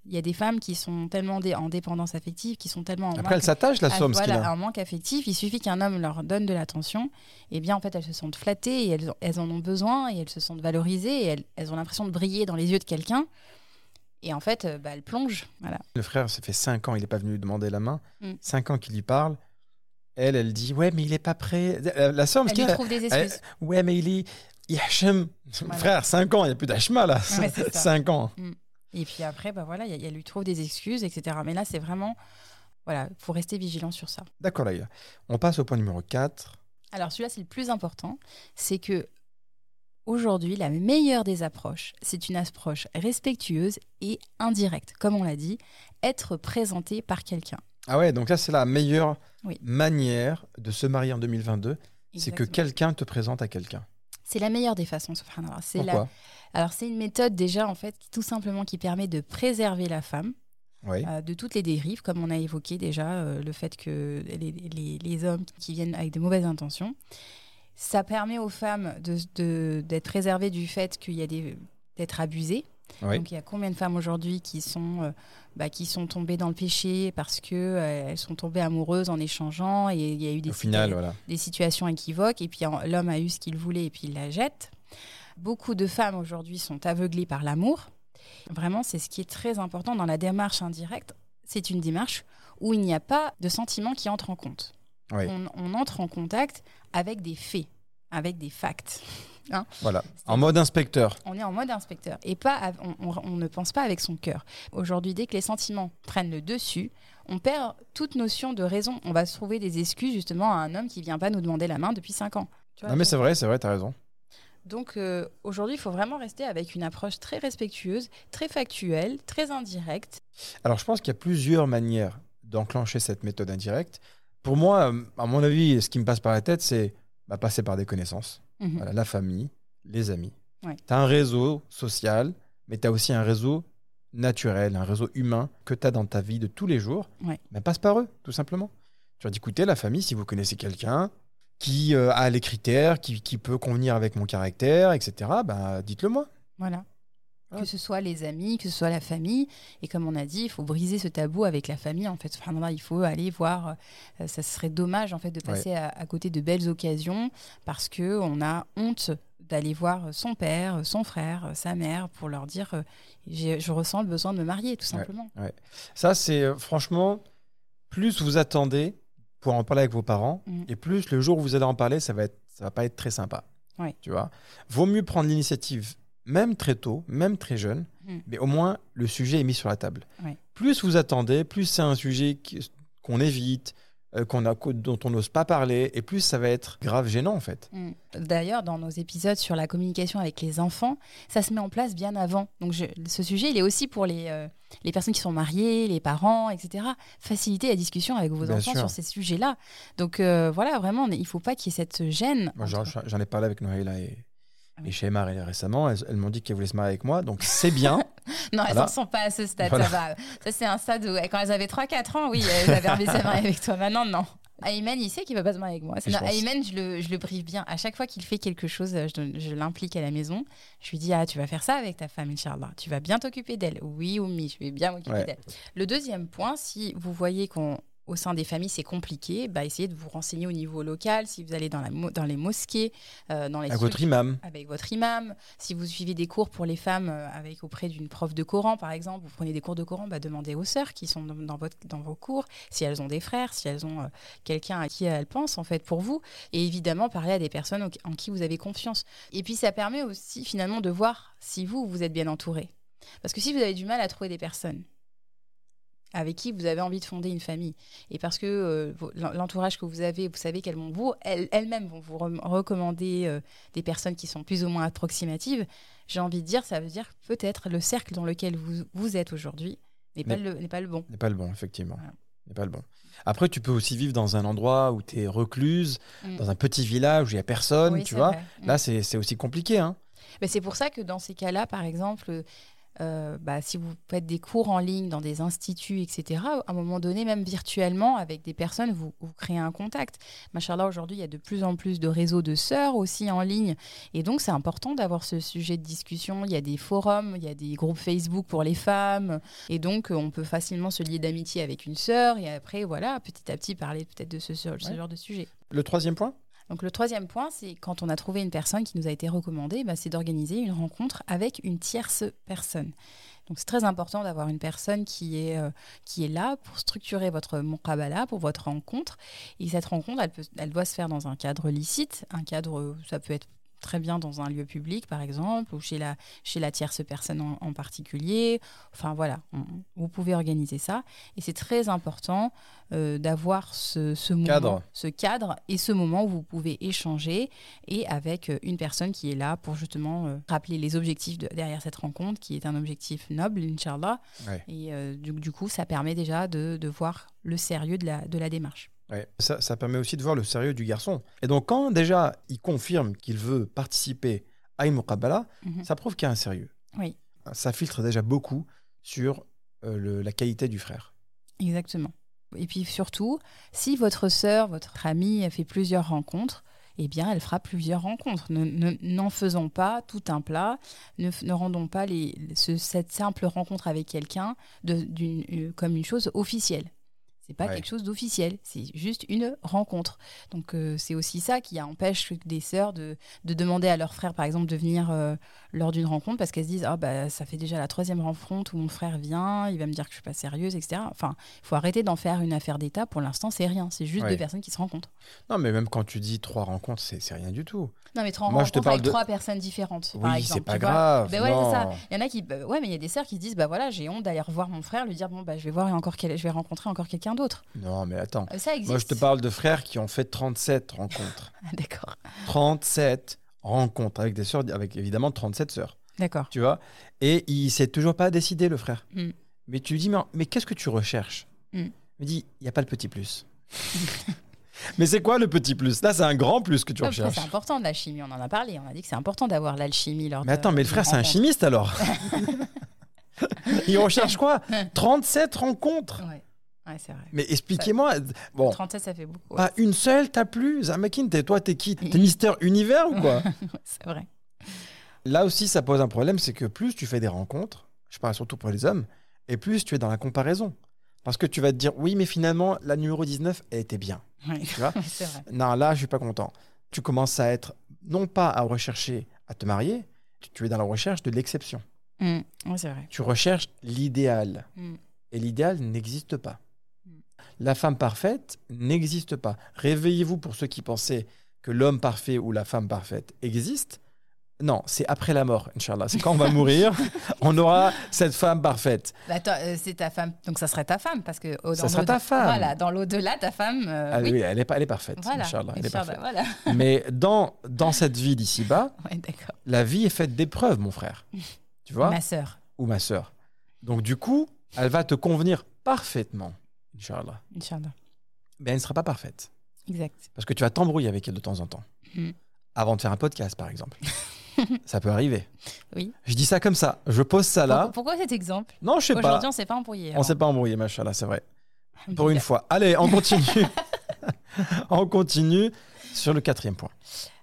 il y a des femmes qui sont tellement dé- en dépendance affective, qui sont tellement en Après, elle manque, s'attache, la ah, somme, voilà, un manque affectif. Il suffit qu'un homme leur donne de l'attention, et bien, en fait, elles se sentent flattées, et elles, elles en ont besoin, et elles se sentent valorisées, et elles, elles ont l'impression de briller dans les yeux de quelqu'un. Et en fait, euh, bah, elles plongent. Voilà. Le frère, ça fait 5 ans, il n'est pas venu lui demander la main. Mm. 5 ans qu'il lui parle. Elle, elle dit Ouais, mais il n'est pas prêt. Euh, La somme, Elles lui trouvent des excuses. Ouais, mais il est. Il hachem. Voilà. Frère, 5 ans, il n'y a plus d'hachma là. Ouais, c'est ça. 5 ans. Et puis après, bah voilà, il elle lui trouve des excuses, etc. Mais là, c'est vraiment, voilà, faut rester vigilant sur ça. D'accord, là. On passe au point numéro 4. Alors celui-là, c'est le plus important, c'est que aujourd'hui, la meilleure des approches, c'est une approche respectueuse et indirecte. Comme on l'a dit, être présenté par quelqu'un. Ah ouais, donc là, c'est la meilleure Oui. manière de se marier en 2022. C'est que quelqu'un te présente à quelqu'un. C'est la meilleure des façons, subhanallah. C'est la... Alors c'est une méthode déjà, en fait, tout simplement qui permet de préserver la femme Oui. euh, de toutes les dérives, comme on a évoqué déjà, euh, le fait que les, les- les hommes qui viennent avec de mauvaises intentions. Ça permet aux femmes de- de- d'être préservées du fait qu'il y a des d'être abusées. Oui. Donc il y a combien de femmes aujourd'hui qui sont euh, bah, qui sont tombées dans le péché parce que euh, elles sont tombées amoureuses en échangeant et il y a eu des, Au final, situa- voilà. des situations équivoques et puis l'homme a eu ce qu'il voulait et puis il la jette. Beaucoup de femmes aujourd'hui sont aveuglées par l'amour. Vraiment, c'est ce qui est très important dans la démarche indirecte. C'est une démarche où il n'y a pas de sentiments qui entrent en compte. Oui. On, on entre en contact avec des faits, avec des facts. Voilà. En mode inspecteur. On est en mode inspecteur et pas, on, on- on ne pense pas avec son cœur. Aujourd'hui, dès que les sentiments prennent le dessus, on perd toute notion de raison. On va se trouver des excuses justement à un homme qui vient pas nous demander la main depuis 5 ans. Tu vois, Non, mais c'est vrai, c'est vrai, t'as raison. donc euh, aujourd'hui, il faut vraiment rester avec une approche très respectueuse, très factuelle, très indirecte. Alors, je pense qu'il y a plusieurs manières d'enclencher cette méthode indirecte. Pour moi, euh, à mon avis, ce qui me passe par la tête, c'est bah, passer par des connaissances. Mhm. Voilà, la famille, les amis. Ouais. Tu as un réseau social, mais tu as aussi un réseau naturel, un réseau humain que tu as dans ta vie de tous les jours. Ouais. Mais passe par eux, tout simplement. Tu vas dire, écoutez, la famille, si vous connaissez quelqu'un qui euh, a les critères, qui, qui peut convenir avec mon caractère, etc., bah, dites-le moi. Voilà. Ouais. Que ce soit les amis, que ce soit la famille. Et comme on a dit, il faut briser ce tabou avec la famille. En fait, il faut aller voir. euh, ça serait dommage en fait de passer à, à côté de belles occasions parce que on a honte d'aller voir son père, son frère, sa mère pour leur dire euh, j'ai- je ressens le besoin de me marier, tout Ouais. simplement. Ça, c'est euh, franchement, plus vous attendez pour en parler avec vos parents, Mm. et plus le jour où vous allez en parler, ça va, être, ça va pas être très sympa. Ouais. Tu vois? Vaut mieux prendre l'initiative, même très tôt, même très jeune, Mm. mais au moins le sujet est mis sur la table. Ouais. Plus vous attendez, plus c'est un sujet qu'on évite, euh, qu'on a, dont on n'ose pas parler, et plus ça va être grave gênant en fait. Mm. D'ailleurs, dans nos épisodes sur la communication avec les enfants, ça se met en place bien avant. Donc, je- ce sujet, il est aussi pour les, euh, les personnes qui sont mariées, les parents, etc. Faciliter la discussion avec vos Bien enfants sûr. sur ces sujets-là. Donc, euh, voilà, vraiment, il ne faut pas qu'il y ait cette gêne. Moi, entre- j'en, ai parlé avec Noëlla et, oui. et Shaima récemment. Elles, elles m'ont dit qu'elles voulaient se marier avec moi, donc c'est bien. Non, elles Voilà. n'en sont pas à ce stade, Voilà. ça va. Ça, c'est un stade où, quand elles avaient 3-4 ans, oui, elles avaient envie de se marier avec toi. Maintenant, non. Ayman, il sait qu'il va pas se marier avec moi. Je Non. Ayman, je le, je le brief bien. À chaque fois qu'il fait quelque chose, je, je l'implique à la maison. Je lui dis Ah, tu vas faire ça avec ta femme, Inch'Allah. Tu vas bien t'occuper d'elle. Oui, Oumi, je vais bien m'occuper Ouais. d'elle. Le deuxième point, si vous voyez qu'on. Au sein des familles, c'est compliqué. Bah, essayez de vous renseigner au niveau local. Si vous allez dans, la dans les mosquées, euh, dans les à votre imam. avec votre imam. Si vous suivez des cours pour les femmes euh, avec auprès d'une prof de Coran, par exemple, vous prenez des cours de Coran, bah, demandez aux sœurs qui sont dans, dans votre, dans vos cours, si elles ont des frères, si elles ont euh, quelqu'un à qui elles pensent, en fait, pour vous. Et évidemment, parler à des personnes en qui vous avez confiance. Et puis, ça permet aussi, finalement, de voir si vous, vous êtes bien entouré. Parce que si vous avez du mal à trouver des personnes avec qui vous avez envie de fonder une famille, et parce que euh, l'entourage que vous avez, vous savez qu'elles vont vous, elles- elles-mêmes vont vous recommander euh, des personnes qui sont plus ou moins approximatives, j'ai envie de dire, ça veut dire que peut-être le cercle dans lequel vous, vous êtes aujourd'hui n'est pas, le, n'est pas le bon. N'est pas le bon, effectivement. Voilà. N'est pas le bon. Après, tu peux aussi vivre dans un endroit où tu es recluse, Mm. dans un petit village où il n'y a personne, Oui, tu vois. vrai. Mm. Là, c'est c'est aussi compliqué. Hein. Mais c'est pour ça que dans ces cas-là, par exemple, euh, bah, si vous faites des cours en ligne dans des instituts, etc., à un moment donné, même virtuellement, avec des personnes, vous, vous créez un contact. Machallah, aujourd'hui, il y a de plus en plus de réseaux de sœurs aussi en ligne. Et donc, c'est important d'avoir ce sujet de discussion. Il y a des forums, il y a des groupes Facebook pour les femmes. Et donc, on peut facilement se lier d'amitié avec une sœur. Et après, voilà, petit à petit, parler peut-être de ce, ce Ouais. genre de sujet. Le troisième point? Donc le troisième point, c'est quand on a trouvé une personne qui nous a été recommandée, bah, c'est d'organiser une rencontre avec une tierce personne. Donc c'est très important d'avoir une personne qui est, euh, qui est là pour structurer votre muqabala, pour votre rencontre. Et cette rencontre, elle, doit se faire dans un cadre licite. Un cadre, ça peut être très bien dans un lieu public, par exemple, ou chez la, chez la tierce personne en, en particulier. Enfin voilà, on- vous pouvez organiser ça. Et c'est très important euh, d'avoir ce, ce moment, Cadre. ce cadre et ce moment où vous pouvez échanger et avec euh, une personne qui est là pour justement euh, rappeler les objectifs de- derrière cette rencontre, qui est un objectif noble, Inch'Allah. Ouais. Et euh, du, du coup, ça permet déjà de, de voir le sérieux de la, de la démarche. Ouais. Ça, ça permet aussi de voir le sérieux du garçon. Et donc, quand déjà il confirme qu'il veut participer à une muqabala, Mhm. ça prouve qu'il y a un sérieux. Oui. Ça filtre déjà beaucoup sur euh, le- la qualité du frère. Exactement. Et puis surtout, si votre sœur, votre amie a fait plusieurs rencontres, eh bien, elle fera plusieurs rencontres. Ne- ne- N'en faisons pas tout un plat, ne, ne rendons pas les, ce- cette simple rencontre avec quelqu'un euh, comme une chose officielle. C'est pas Ouais. quelque chose d'officiel, c'est juste une rencontre. Donc euh, c'est aussi ça qui empêche des sœurs de, de demander à leur frère, par exemple, de venir euh, lors d'une rencontre parce qu'elles se disent ah bah ça fait déjà la troisième rencontre où mon frère vient, il va me dire que je suis pas sérieuse, etc. Enfin, il faut arrêter d'en faire une affaire d'État. Pour l'instant, c'est rien. C'est juste Ouais. deux personnes qui se rencontrent. Non, mais même quand tu dis trois rencontres, c'est rien du tout. Non, mais Moi, je te rencontres parle avec de- trois personnes différentes. par Oui, exemple, c'est pas tu grave. Ben ouais, c'est ça. non. Il y en a qui, bah ouais, mais il y a des sœurs qui se disent, bah voilà, j'ai honte d'aller revoir mon frère, lui dire, bon bah je vais voir encore quel... je vais rencontrer encore quelqu'un d'autre. Non, mais attends. Euh, Ça existe. Moi, je te parle de frères qui ont fait 37 rencontres. Ah, D'accord, 37 rencontres avec des sœurs, avec évidemment 37 sœurs, d'accord. tu vois? Et il s'est toujours pas décidé, le frère. Mm. Mais tu lui dis, mais, mais qu'est-ce que tu recherches? Mm. Il me dit, il n'y a pas le petit plus. mais c'est quoi le petit plus? Là, c'est un grand plus que tu recherches. c'est important de la chimie. On en a parlé. On a dit que c'est important d'avoir l'alchimie Mais de- attends, mais le frère, c'est un chimiste alors Il recherche quoi? 37 rencontres Ouais, ouais c'est vrai. Mais expliquez-moi. Bon, 37, ça fait beaucoup. ouais. pas une seule, t'as plus? Zamakin, t'es- toi, t'es qui? T'es Mister Univers ou quoi? C'est vrai. Là aussi, ça pose un problème, c'est que plus tu fais des rencontres, je parle surtout pour les hommes, et plus tu es dans la comparaison. Parce que tu vas te dire, oui, mais finalement, la numéro 19, elle était bien. Tu vois vrai. Non, là, je suis pas content. Tu commences à être, non pas à rechercher à te marier, tu- es dans la recherche de l'exception. Mm. C'est vrai. Tu recherches l'idéal. Mm. Et l'idéal n'existe pas. Mm. La femme parfaite n'existe pas. Réveillez-vous pour ceux qui pensaient que l'homme parfait ou la femme parfaite existe. Non, c'est après la mort, Inch'Allah. C'est quand on va mourir, on aura cette femme parfaite. Bah, euh, c'est ta femme. Donc ça serait ta femme parce que Ça dans sera l'au- ta femme. Voilà, dans l'au-delà, ta femme. euh, Ah oui. oui, elle, est, pas- elle est parfaite, Voilà. Inch'Allah. Elle est parfaite. voilà. Mais dans, dans cette vie d'ici-bas, Ouais, la vie est faite d'épreuves, mon frère. Tu vois? Ma sœur. Ou ma sœur. Donc du coup, elle va te convenir parfaitement, Inch'Allah. Inch'Allah. Mais elle ne sera pas parfaite. Exact. Parce que tu vas t'embrouiller avec elle de temps en temps. Mm. Avant de faire un podcast, par exemple. ça peut arriver. Oui. Je dis ça comme ça. Je pose ça là. Pourquoi, cet exemple? Non, je sais pas. Aujourd'hui, on s'est pas embrouillé. On s'est pas embrouillé, machallah, c'est vrai. Pour une fois. Allez, on continue. on continue sur le quatrième point.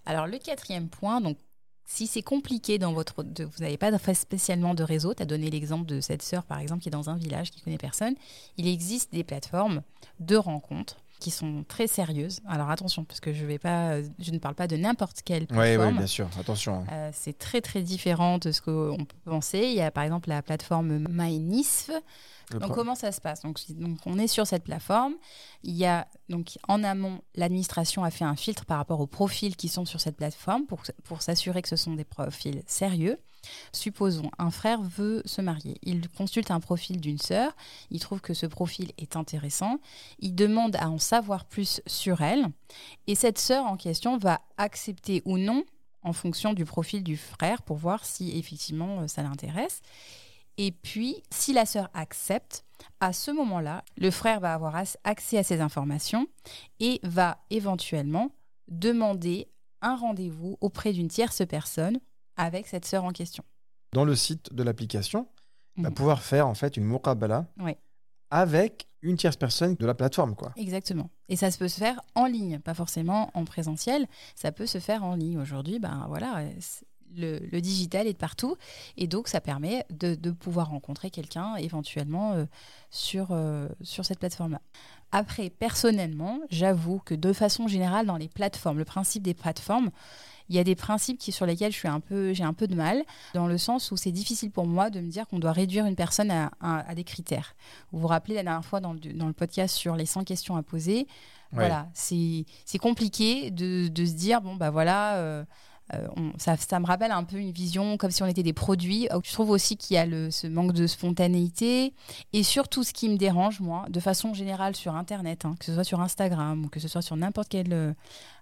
Alors, le quatrième point, donc, si c'est compliqué dans votre. de- vous n'avez pas spécialement de réseau, tu as donné l'exemple de cette sœur, par exemple, qui est dans un village, qui connaît personne. Il existe des plateformes de rencontres qui sont très sérieuses. Alors, attention, parce que je, vais pas, je ne parle pas de n'importe quelle Oui, plateforme. oui, bien sûr. Attention. Euh, c'est très très différent de ce qu'on peut penser. Il y a par exemple la plateforme MyNISF. Donc pro- comment ça se passe? Donc, donc on est sur cette plateforme. Il y a donc en amont l'administration a fait un filtre par rapport aux profils qui sont sur cette plateforme pour, pour s'assurer que ce sont des profils sérieux. Supposons un frère veut se marier. Il consulte un profil d'une sœur. Il trouve que ce profil est intéressant. Il demande à en savoir plus sur elle. Et cette sœur en question va accepter ou non en fonction du profil du frère pour voir si effectivement euh, ça l'intéresse. Et puis, si la sœur accepte, à ce moment-là, le frère va avoir accès à ces informations et va éventuellement demander un rendez-vous auprès d'une tierce personne avec cette sœur en question. Dans le site de l'application, va Mhm. pouvoir faire en fait une muqabala avec une tierce personne de la plateforme, quoi. Exactement. Et ça se peut se faire en ligne, pas forcément en présentiel. Ça peut se faire en ligne. Aujourd'hui, ben voilà, le, le digital est de partout. Et donc, ça permet de, de pouvoir rencontrer quelqu'un éventuellement euh, sur, euh, sur cette plateforme-là. Après, personnellement, j'avoue que de façon générale, dans les plateformes, le principe des plateformes, il y a des principes qui, sur lesquels je suis un peu, j'ai un peu de mal, dans le sens où c'est difficile pour moi de me dire qu'on doit réduire une personne à, à- à des critères. Vous vous rappelez la dernière fois dans le, dans le podcast sur les 100 questions à poser, voilà, c'est compliqué de, de se dire, bon, bah voilà, euh, euh, on- ça, ça me rappelle un peu une vision comme si on était des produits. Euh, Je trouve aussi qu'il y a le, ce manque de spontanéité. Et surtout, ce qui me dérange, moi, de façon générale sur Internet, hein, que ce soit sur Instagram ou que ce soit sur n'importe quel. euh,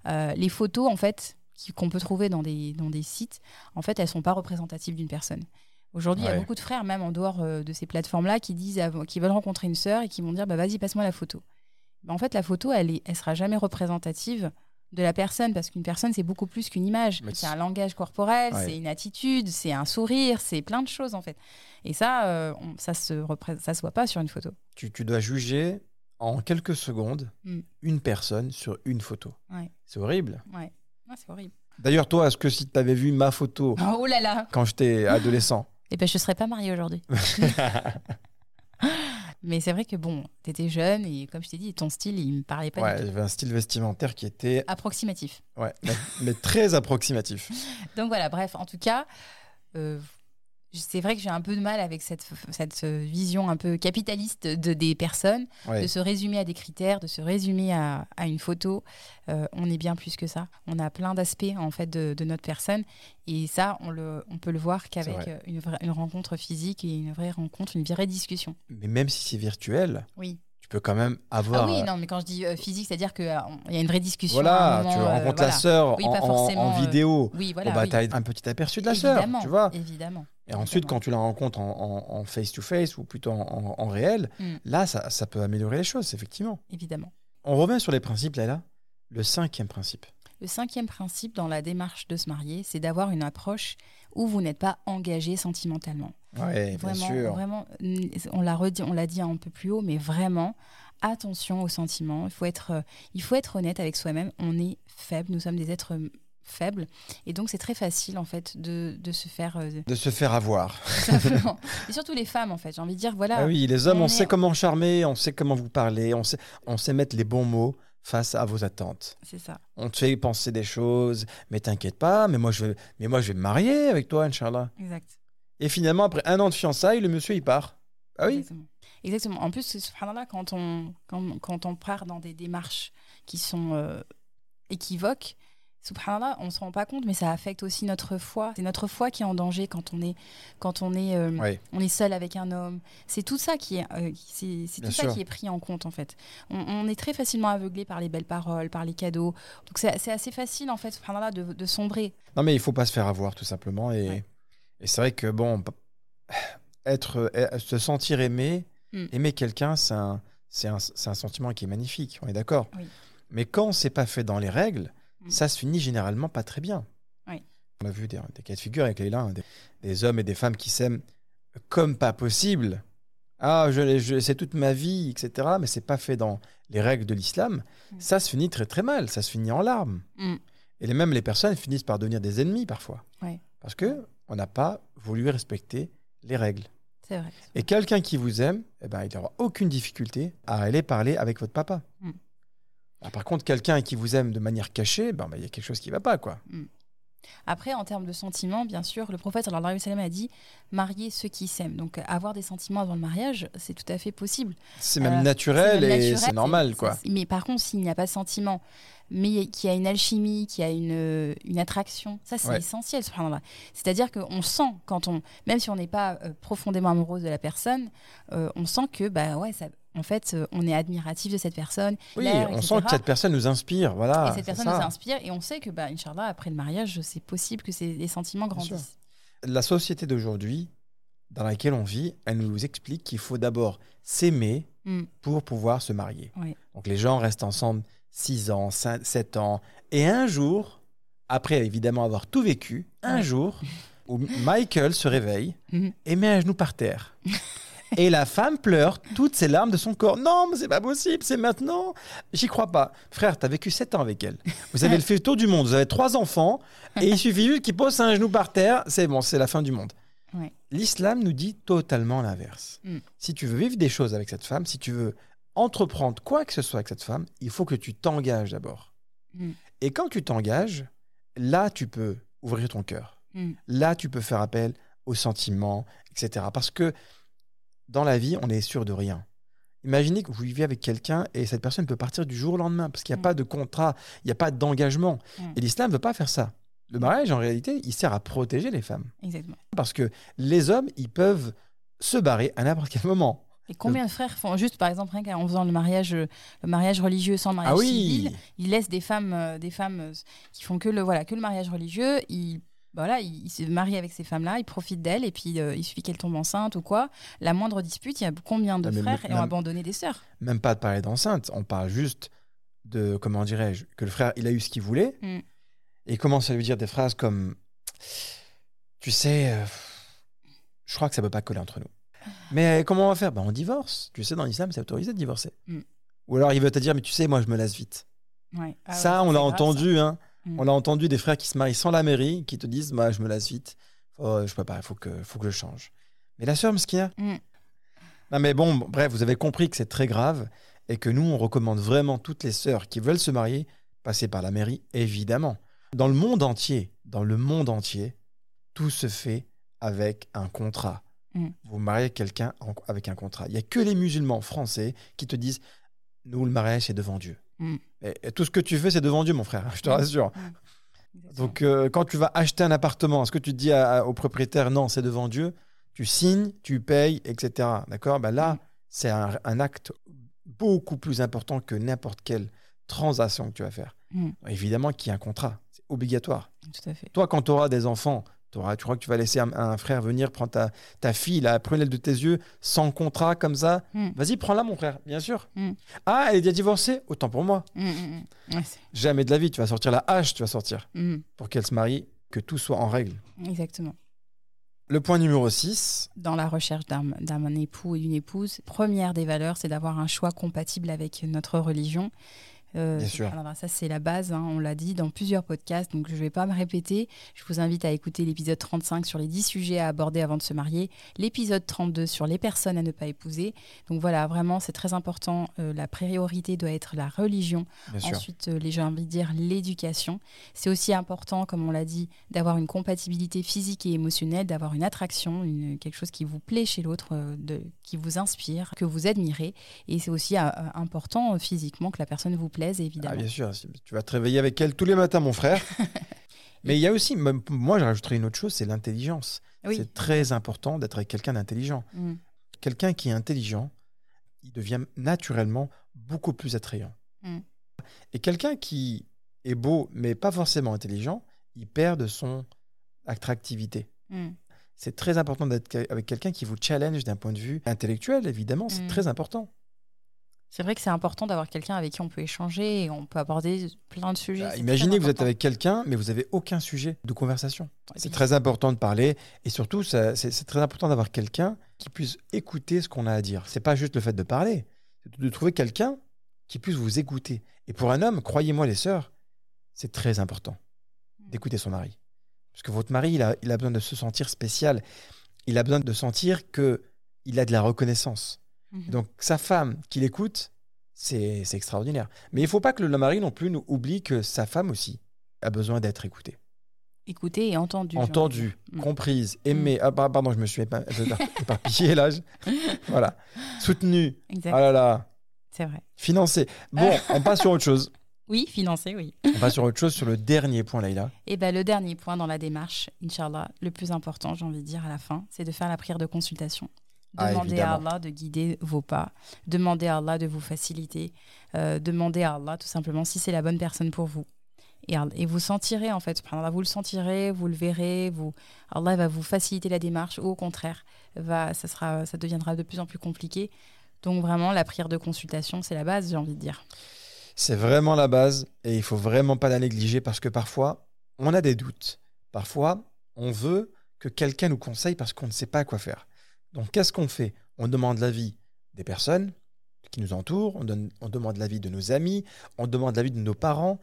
euh, les photos, en fait, qu'on peut trouver dans des, dans des sites, en fait, elles sont pas représentatives d'une personne. Aujourd'hui, il y a beaucoup de frères, même en dehors euh, de ces plateformes-là, qui disent, qui veulent rencontrer une sœur et qui vont dire, bah vas-y, passe-moi la photo. Ben, en fait, la photo, elle, est, elle sera jamais représentative de la personne parce qu'une personne, c'est beaucoup plus qu'une image. Mais C'est un langage corporel, Ouais. c'est une attitude, c'est un sourire, c'est plein de choses en fait. Et ça, euh, on- ça se ça se voit pas sur une photo. Tu, tu dois juger en quelques secondes Mm. une personne sur une photo. Ouais. C'est horrible. Ouais, Ouais, c'est horrible. D'ailleurs, toi, est-ce que si tu avais vu ma photo Oh là là quand j'étais adolescent, Et ben, je serais pas mariée aujourd'hui. Mais c'est vrai que bon, t'étais jeune et comme je t'ai dit, ton style, il me parlait pas ouais, du tout. j'avais un style vestimentaire qui était Approximatif. ouais, mais, mais très approximatif. Donc voilà, bref, en tout cas, euh, c'est vrai que j'ai un peu de mal avec cette, cette vision un peu capitaliste de, des personnes, Ouais. de se résumer à des critères, de se résumer à, à une photo. Euh, on est bien plus que ça. On a plein d'aspects en fait de, de notre personne et ça, on, le, on peut le voir qu'avec euh, une, une rencontre physique et une vraie rencontre, une vraie discussion. Mais même si c'est virtuel, Oui. Peux quand même avoir. Ah oui, euh, non, mais quand je dis euh, physique, c'est-à-dire qu'il y a une vraie discussion. à voilà, un moment, tu euh, rencontres voilà. la sœur Oui, en, euh, vidéo. Oui, voilà. bon, bah, oui. t'as un petit aperçu de la sœur, tu vois. Évidemment. Et ensuite, quand tu la rencontres en, face-to-face ou plutôt en, en- en réel, Mm. là, ça, ça peut améliorer les choses, effectivement. Évidemment. On revient sur les principes, là, là. Le cinquième principe. Le cinquième principe dans la démarche de se marier, c'est d'avoir une approche où vous n'êtes pas engagé sentimentalement. Bien Vraiment, sûr. vraiment, n- on l'a redit, on l'a dit un peu plus haut, mais vraiment, attention aux sentiments. Il faut être, euh, il faut être honnête avec soi-même. On est faible, nous sommes des êtres euh, faibles, et donc c'est très facile en fait de, de se faire euh, De se faire avoir. simplement. et surtout les femmes en fait. J'ai envie de dire voilà. Ah oui, les hommes, on on, est- sait comment charmer, on sait comment vous parler, on sait, on sait mettre les bons mots face à vos attentes. C'est ça. On te fait penser des choses, mais t'inquiète pas, mais moi, je vais, mais moi je vais me marier avec toi, Inch'Allah. Exact. Et finalement, après un an de fiançailles, le monsieur, il part. Ah oui Exactement. Exactement. En plus, subhanallah, quand on, quand, quand on part dans des démarches qui sont euh, équivoques, subhanallah, on se rend pas compte, mais ça affecte aussi notre foi. C'est notre foi qui est en danger quand on est, quand on est, euh, on est seul avec un homme. C'est tout ça qui est, euh, c'est, tout ça qui est pris en compte en fait. On, on est très facilement aveuglé par les belles paroles, par les cadeaux. Donc c'est, c'est assez facile en fait, subhanallah, de, de sombrer. Non, mais il faut pas se faire avoir, tout simplement. Et, Ouais. Et c'est vrai que, bon, être, euh, se sentir aimé, Mm. aimer quelqu'un, c'est un, un, un sentiment qui est magnifique, on est d'accord. Oui. Mais quand c'est pas fait dans les règles, Mm. ça se finit généralement pas très bien. Oui. On a vu des, des cas de figure avec Leïla, hein, des, des hommes et des femmes qui s'aiment comme pas possible. Ah, je, je, c'est toute ma vie, etc. Mais c'est pas fait dans les règles de l'islam. Mm. Ça se finit très très mal. Ça se finit en larmes. Mm. Et les, même les personnes finissent par devenir des ennemis parfois. Parce que on n'a pas voulu respecter les règles. C'est vrai. Et quelqu'un qui vous aime, eh ben, il n'aura aucune difficulté à aller parler avec votre papa. Mm. Ah, par contre, quelqu'un qui vous aime de manière cachée, ben, ben, il y a quelque chose qui ne va pas. quoi. Après, en termes de sentiments, bien sûr, le prophète alayhi wa a dit marier ceux qui s'aiment. Donc, avoir des sentiments avant le mariage, c'est tout à fait possible. C'est même Euh, naturel même et c'est normal. quoi. Mais par contre, s'il n'y a pas de sentiment, mais qu'il y a une alchimie, qu'il y a une, une attraction, ça c'est Ouais. essentiel. C'est-à-dire qu'on sent, quand on, même si on n'est pas euh, profondément amoureuse de la personne, euh, on sent que, bah ouais, ça, en fait, euh, on est admiratif de cette personne. Oui, on etc. sent que cette personne nous inspire. Voilà, et cette personne ça. nous inspire, et on sait que, bah, Inch'Allah, après le mariage, c'est possible que ces- les sentiments grandissent. La société d'aujourd'hui, dans laquelle on vit, elle nous explique qu'il faut d'abord s'aimer Mm. pour pouvoir se marier. Oui. Donc les gens restent ensemble 6 ans, 7 ans, et un jour, après évidemment avoir tout vécu, un Ouais. jour, où Michael se réveille Mhm. et met un genou par terre. Et la femme pleure toutes ses larmes de son corps. Non, mais c'est pas possible, c'est maintenant. J'y crois pas. Frère, t'as vécu 7 ans avec elle. Vous avez fait le tour du monde, vous avez trois enfants, et il suffit juste qu'il pose un genou par terre, c'est bon, c'est la fin du monde. Ouais. L'islam nous dit totalement l'inverse. Mm. Si tu veux vivre des choses avec cette femme, si tu veux entreprendre quoi que ce soit avec cette femme, il faut que tu t'engages d'abord. Mm. Et quand tu t'engages, là, tu peux ouvrir ton cœur. Mm. Là, tu peux faire appel aux sentiments, etc. Parce que dans la vie, on est sûr de rien. Imaginez que vous vivez avec quelqu'un et cette personne peut partir du jour au lendemain parce qu'il n'y a Mm. pas de contrat, il n'y a pas d'engagement. Mm. Et l'islam ne veut pas faire ça. Le mariage, en réalité, il sert à protéger les femmes. Exactement. Parce que les hommes, ils peuvent se barrer à n'importe quel moment. Et combien de frères font juste, par exemple, qu'en faisant le mariage, euh, le mariage religieux sans le mariage Ah oui civil, ils laissent des femmes, euh, des femmes euh, qui font que le voilà que le mariage religieux. Ils voilà, ils se marient avec ces femmes-là, ils profitent d'elles et puis euh, il suffit qu'elles tombent enceintes ou quoi. La moindre dispute, il y a combien de Ah, frères mais- et ont abandonné des sœurs? Même pas de parler d'enceinte, on parle juste de, comment dirais-je, que le frère, il a eu ce qu'il voulait. Mm. Et il commence à lui dire des phrases comme Tu sais, euh, je crois que ça peut pas coller entre nous. Mais comment on va faire? Ben, On divorce. Tu sais, dans l'islam, c'est autorisé de divorcer. Mm. Ou alors il veut te dire Mais tu sais, moi, je me lasse vite. Ouais. Ah ça, ouais, on l'a grave, entendu. Hein. Mm. On a entendu des frères qui se marient sans la mairie, qui te disent Moi, je me lasse vite. Oh, je peux pas, il faut que, faut que je change. Mais la sœur, Mskia Mm. Non, mais bon, bref, vous avez compris que c'est très grave et que nous, on recommande vraiment toutes les sœurs qui veulent se marier, passer par la mairie, évidemment. Dans le monde entier, dans le monde entier, tout se fait avec un contrat. Mm. Vous mariez quelqu'un avec un contrat. Il n'y a que les musulmans français qui te disent Nous, le mariage, c'est devant Dieu. Mm. Et, et tout ce que tu fais, c'est devant Dieu, mon frère, je te Mm. rassure. Exactement. Donc, euh, quand tu vas acheter un appartement, est-ce que tu dis à- à- au propriétaire Non, c'est devant Dieu Tu signes, tu payes, etc. D'accord? Ben Là, Mm. c'est un, un acte beaucoup plus important que n'importe quelle transaction que tu vas faire. Mm. Évidemment qu'il y a un contrat, c'est obligatoire. Tout à fait. Toi, quand tu auras des enfants, tu crois que tu vas laisser un, un frère venir prendre ta, ta fille, la prunelle de tes yeux, sans contrat, comme ça Mm. Vas-y, prends-la, mon frère, bien sûr. Mm. Ah, elle est déjà divorcée? Autant pour moi. Mm, mm, mm. Ouais, c'est- Jamais de la vie, tu vas sortir la hache, tu vas sortir, pour qu'elle se marie, que tout soit en règle. Exactement. Le point numéro 6, Dans la recherche d'un époux et d'une épouse, première des valeurs, c'est d'avoir un choix compatible avec notre religion. Euh, Bien sûr. subhanallah, ça, c'est la base, hein, on l'a dit dans plusieurs podcasts, donc je ne vais pas me répéter. Je vous invite à écouter l'épisode 35 sur les 10 sujets à aborder avant de se marier, l'épisode 32 sur les personnes à ne pas épouser. Donc voilà, vraiment, c'est très important. Euh, la priorité doit être la religion. bien. Ensuite, euh, les, j'ai envie de dire l'éducation. C'est aussi important, comme on l'a dit, d'avoir une compatibilité physique et émotionnelle, d'avoir une attraction, une- quelque chose qui vous plaît chez l'autre, euh, qui vous inspire, que vous admirez. Et c'est aussi important physiquement que la personne vous plaise, Ah, évidemment. bien sûr, tu vas te réveiller avec elle tous les matins, mon frère. Mais il y a aussi, même- moi, je rajouterais une autre chose, c'est l'intelligence. oui. C'est très important d'être avec quelqu'un d'intelligent. Mm. Quelqu'un qui est intelligent, il devient naturellement beaucoup plus attrayant. Mm. Et quelqu'un qui est beau, mais pas forcément intelligent, il perd de son attractivité. Mm. C'est très important d'être avec quelqu'un qui vous challenge d'un point de vue intellectuel, évidemment, c'est très important. C'est vrai que c'est important d'avoir quelqu'un avec qui on peut échanger et on peut aborder plein de sujets. Bah, imaginez que vous êtes avec quelqu'un, mais vous n'avez aucun sujet de conversation. C'est très important de parler et surtout, c'est c'est très important d'avoir quelqu'un qui puisse écouter ce qu'on a à dire. C'est pas juste le fait de parler, c'est de trouver quelqu'un qui puisse vous écouter. Et pour un homme, croyez-moi les sœurs, c'est très important d'écouter son mari. Parce que votre mari, il a, il a besoin de se sentir spécial. Il a besoin de sentir que il a de la reconnaissance. Mhm. Donc sa femme qui l'écoute, c'est c'est extraordinaire. Mais il faut pas que le mari non plus nous oublie que sa femme aussi a besoin d'être écoutée Écouter et entendue, dire. Mm. comprise, aimée. Ah, pa- pardon, je me suis épa- éparpillé là. je- Voilà. Soutenue. Exact. Ah là là. C'est vrai. Financée. Bon, on passe sur autre chose. Oui, financer, oui. On passe sur autre chose, sur le dernier point, Laïla. Et ben, le dernier point dans la démarche, Inch'Allah, le plus important, j'ai envie de dire à la fin, c'est de faire la prière de consultation. Ah, Demandez à. Allah de guider vos pas. Demandez à Allah de vous faciliter. Euh, demandez à Allah tout simplement si c'est la bonne personne pour vous. Et, et vous sentirez en fait, vous le sentirez, vous le verrez, vous, Allah va vous faciliter la démarche ou au contraire, va, ça, sera, ça deviendra de plus en plus compliqué. Donc vraiment, la prière de consultation, c'est la base, j'ai envie de dire. C'est vraiment la base et il faut vraiment pas la négliger parce que parfois, on a des doutes. Parfois, on veut que quelqu'un nous conseille parce qu'on ne sait pas quoi faire. Donc qu'est-ce qu'on fait? On demande l'avis des personnes qui nous entourent, on, donne- on demande l'avis de nos amis, on demande l'avis de nos parents,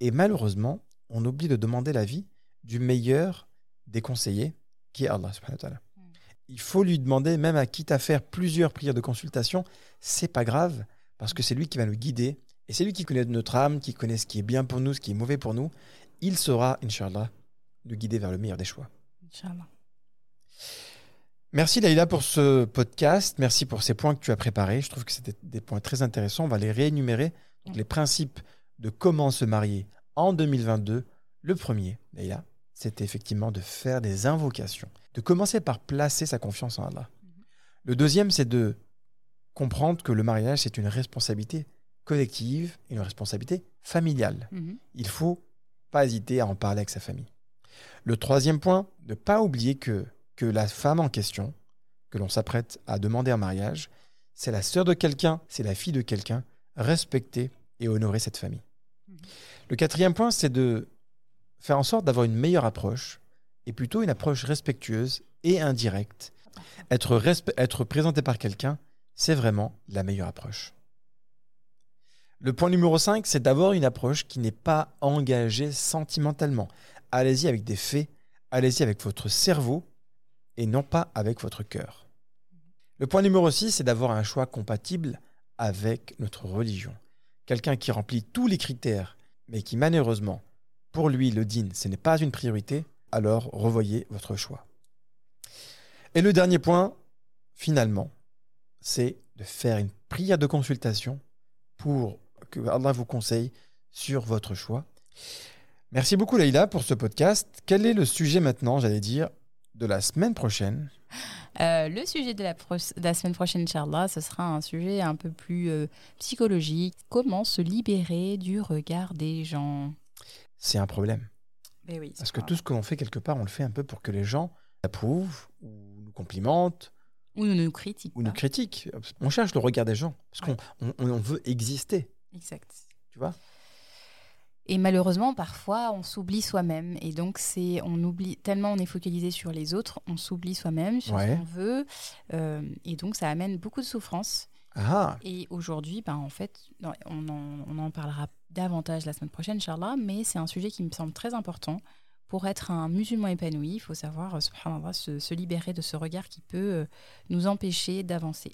et malheureusement, on oublie de demander l'avis du meilleur des conseillers, qui est Allah subhanahu wa ta'ala. Mm. Il faut lui demander, même à quitte à faire plusieurs prières de consultation, c'est pas grave, parce que c'est lui qui va nous guider, et c'est lui qui connaît notre âme, qui connaît ce qui est bien pour nous, ce qui est mauvais pour nous. Il saura, Inch'Allah, nous guider vers le meilleur des choix. Inch'Allah. Merci Laïla pour ce podcast. Merci pour ces points que tu as préparés. Je trouve que c'était des points très intéressants. On va les réénumérer. Donc, les principes de comment se marier en 2022. Le premier, Laïla, c'était effectivement de faire des invocations. De commencer par placer sa confiance en Allah. Le deuxième, c'est de comprendre que le mariage, c'est une responsabilité collective, une responsabilité familiale Mhm. il faut pas hésiter à en parler avec sa famille. Le troisième point, ne pas oublier que, que la femme en question, que l'on s'apprête à demander en mariage, c'est la sœur de quelqu'un, c'est la fille de quelqu'un. Respecter et honorer cette famille. Mhm. Le quatrième point, c'est de faire en sorte d'avoir une meilleure approche, et plutôt une approche respectueuse et indirecte. Être, être présenté par quelqu'un, c'est vraiment la meilleure approche. Le point numéro 5, c'est d'avoir une approche qui n'est pas engagée sentimentalement. Allez-y avec des faits, allez-y avec votre cerveau et non pas avec votre cœur. Le point numéro 6, c'est d'avoir un choix compatible avec notre religion. Quelqu'un qui remplit tous les critères, mais qui malheureusement, pour lui, le din, ce n'est pas une priorité, alors revoyez votre choix. Et le dernier point, finalement, c'est de faire une prière de consultation pour que Allah vous conseille sur votre choix. Merci beaucoup Leïla pour ce podcast. Quel est le sujet maintenant, j'allais dire, de la semaine prochaine Euh, le sujet de la, pro- de la semaine prochaine, Inch'Allah, ce sera un sujet un peu plus euh, psychologique. Comment se libérer du regard des gens? C'est un problème. Oui, Parce que tout ce que l'on fait quelque part, on le fait un peu pour que les gens approuvent ou nous complimentent Ou nous nous critiquent. ou nous pas. critiquent. On cherche le regard des gens parce qu'on on- on veut exister. Exact. Tu vois? Et malheureusement, parfois, on s'oublie soi-même. Et donc, c'est, on oublie tellement on est focalisé sur les autres, on s'oublie soi-même, sur Ouais. ce qu'on veut. Euh, et donc, ça amène beaucoup de souffrance. Ah, Et aujourd'hui, ben, en fait, on en, on en parlera davantage la semaine prochaine, Inch'Allah, mais c'est un sujet qui me semble très important. Pour être un musulman épanoui, il faut savoir, euh, subhanallah, se, se libérer de ce regard qui peut euh, nous empêcher d'avancer.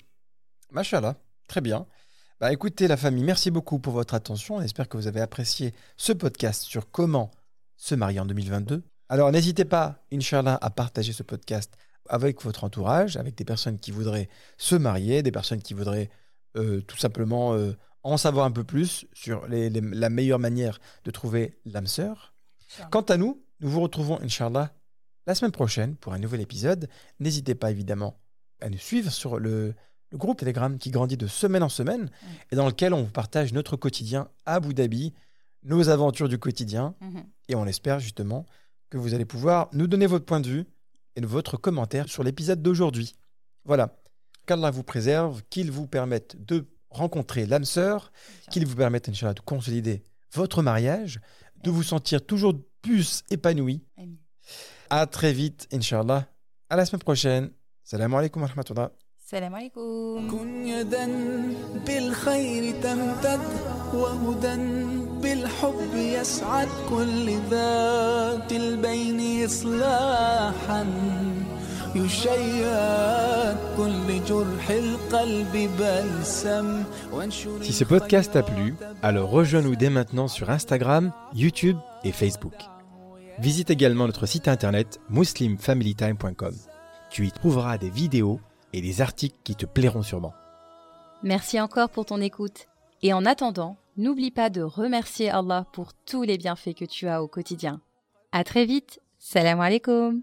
Machallah, très bien. Bah écoutez la famille, merci beaucoup pour votre attention. J'espère que vous avez apprécié ce podcast sur comment se marier en 2022. Alors n'hésitez pas, Inch'Allah, à partager ce podcast avec votre entourage, avec des personnes qui voudraient se marier, des personnes qui voudraient euh, tout simplement euh, en savoir un peu plus sur les- les- la meilleure manière de trouver l'âme sœur. Quant à nous, nous vous retrouvons, Inch'Allah, la semaine prochaine pour un nouvel épisode. N'hésitez pas évidemment à nous suivre sur le, le groupe Telegram qui grandit de semaine en semaine et dans lequel on vous partage notre quotidien à Abu Dhabi, nos aventures du quotidien. Mhm. Et on espère justement que vous allez pouvoir nous donner votre point de vue et votre commentaire sur l'épisode d'aujourd'hui. Voilà. Qu'Allah vous préserve, qu'il vous permette de rencontrer l'âme sœur, qu'il vous permette, Inch'Allah, de consolider votre mariage, de vous sentir toujours plus épanoui. Amen. À très vite, Inch'Allah. À la semaine prochaine. Salam alaikum wa rahmatullah. Salam alaikum. كن يدا بالخير تمتد وهدى بالحب يسعد كل ذات البين إصلاحا يشيد كل جرح القلب بلسم وانشر Si ce podcast t'a plu, alors rejoins-nous dès maintenant sur Instagram, YouTube et Facebook. Visite également notre site internet muslimfamilytime.com. Tu y trouveras des vidéos et des articles qui te plairont sûrement. Merci encore pour ton écoute. Et en attendant, n'oublie pas de remercier Allah pour tous les bienfaits que tu as au quotidien. À très vite. Salam alaikum.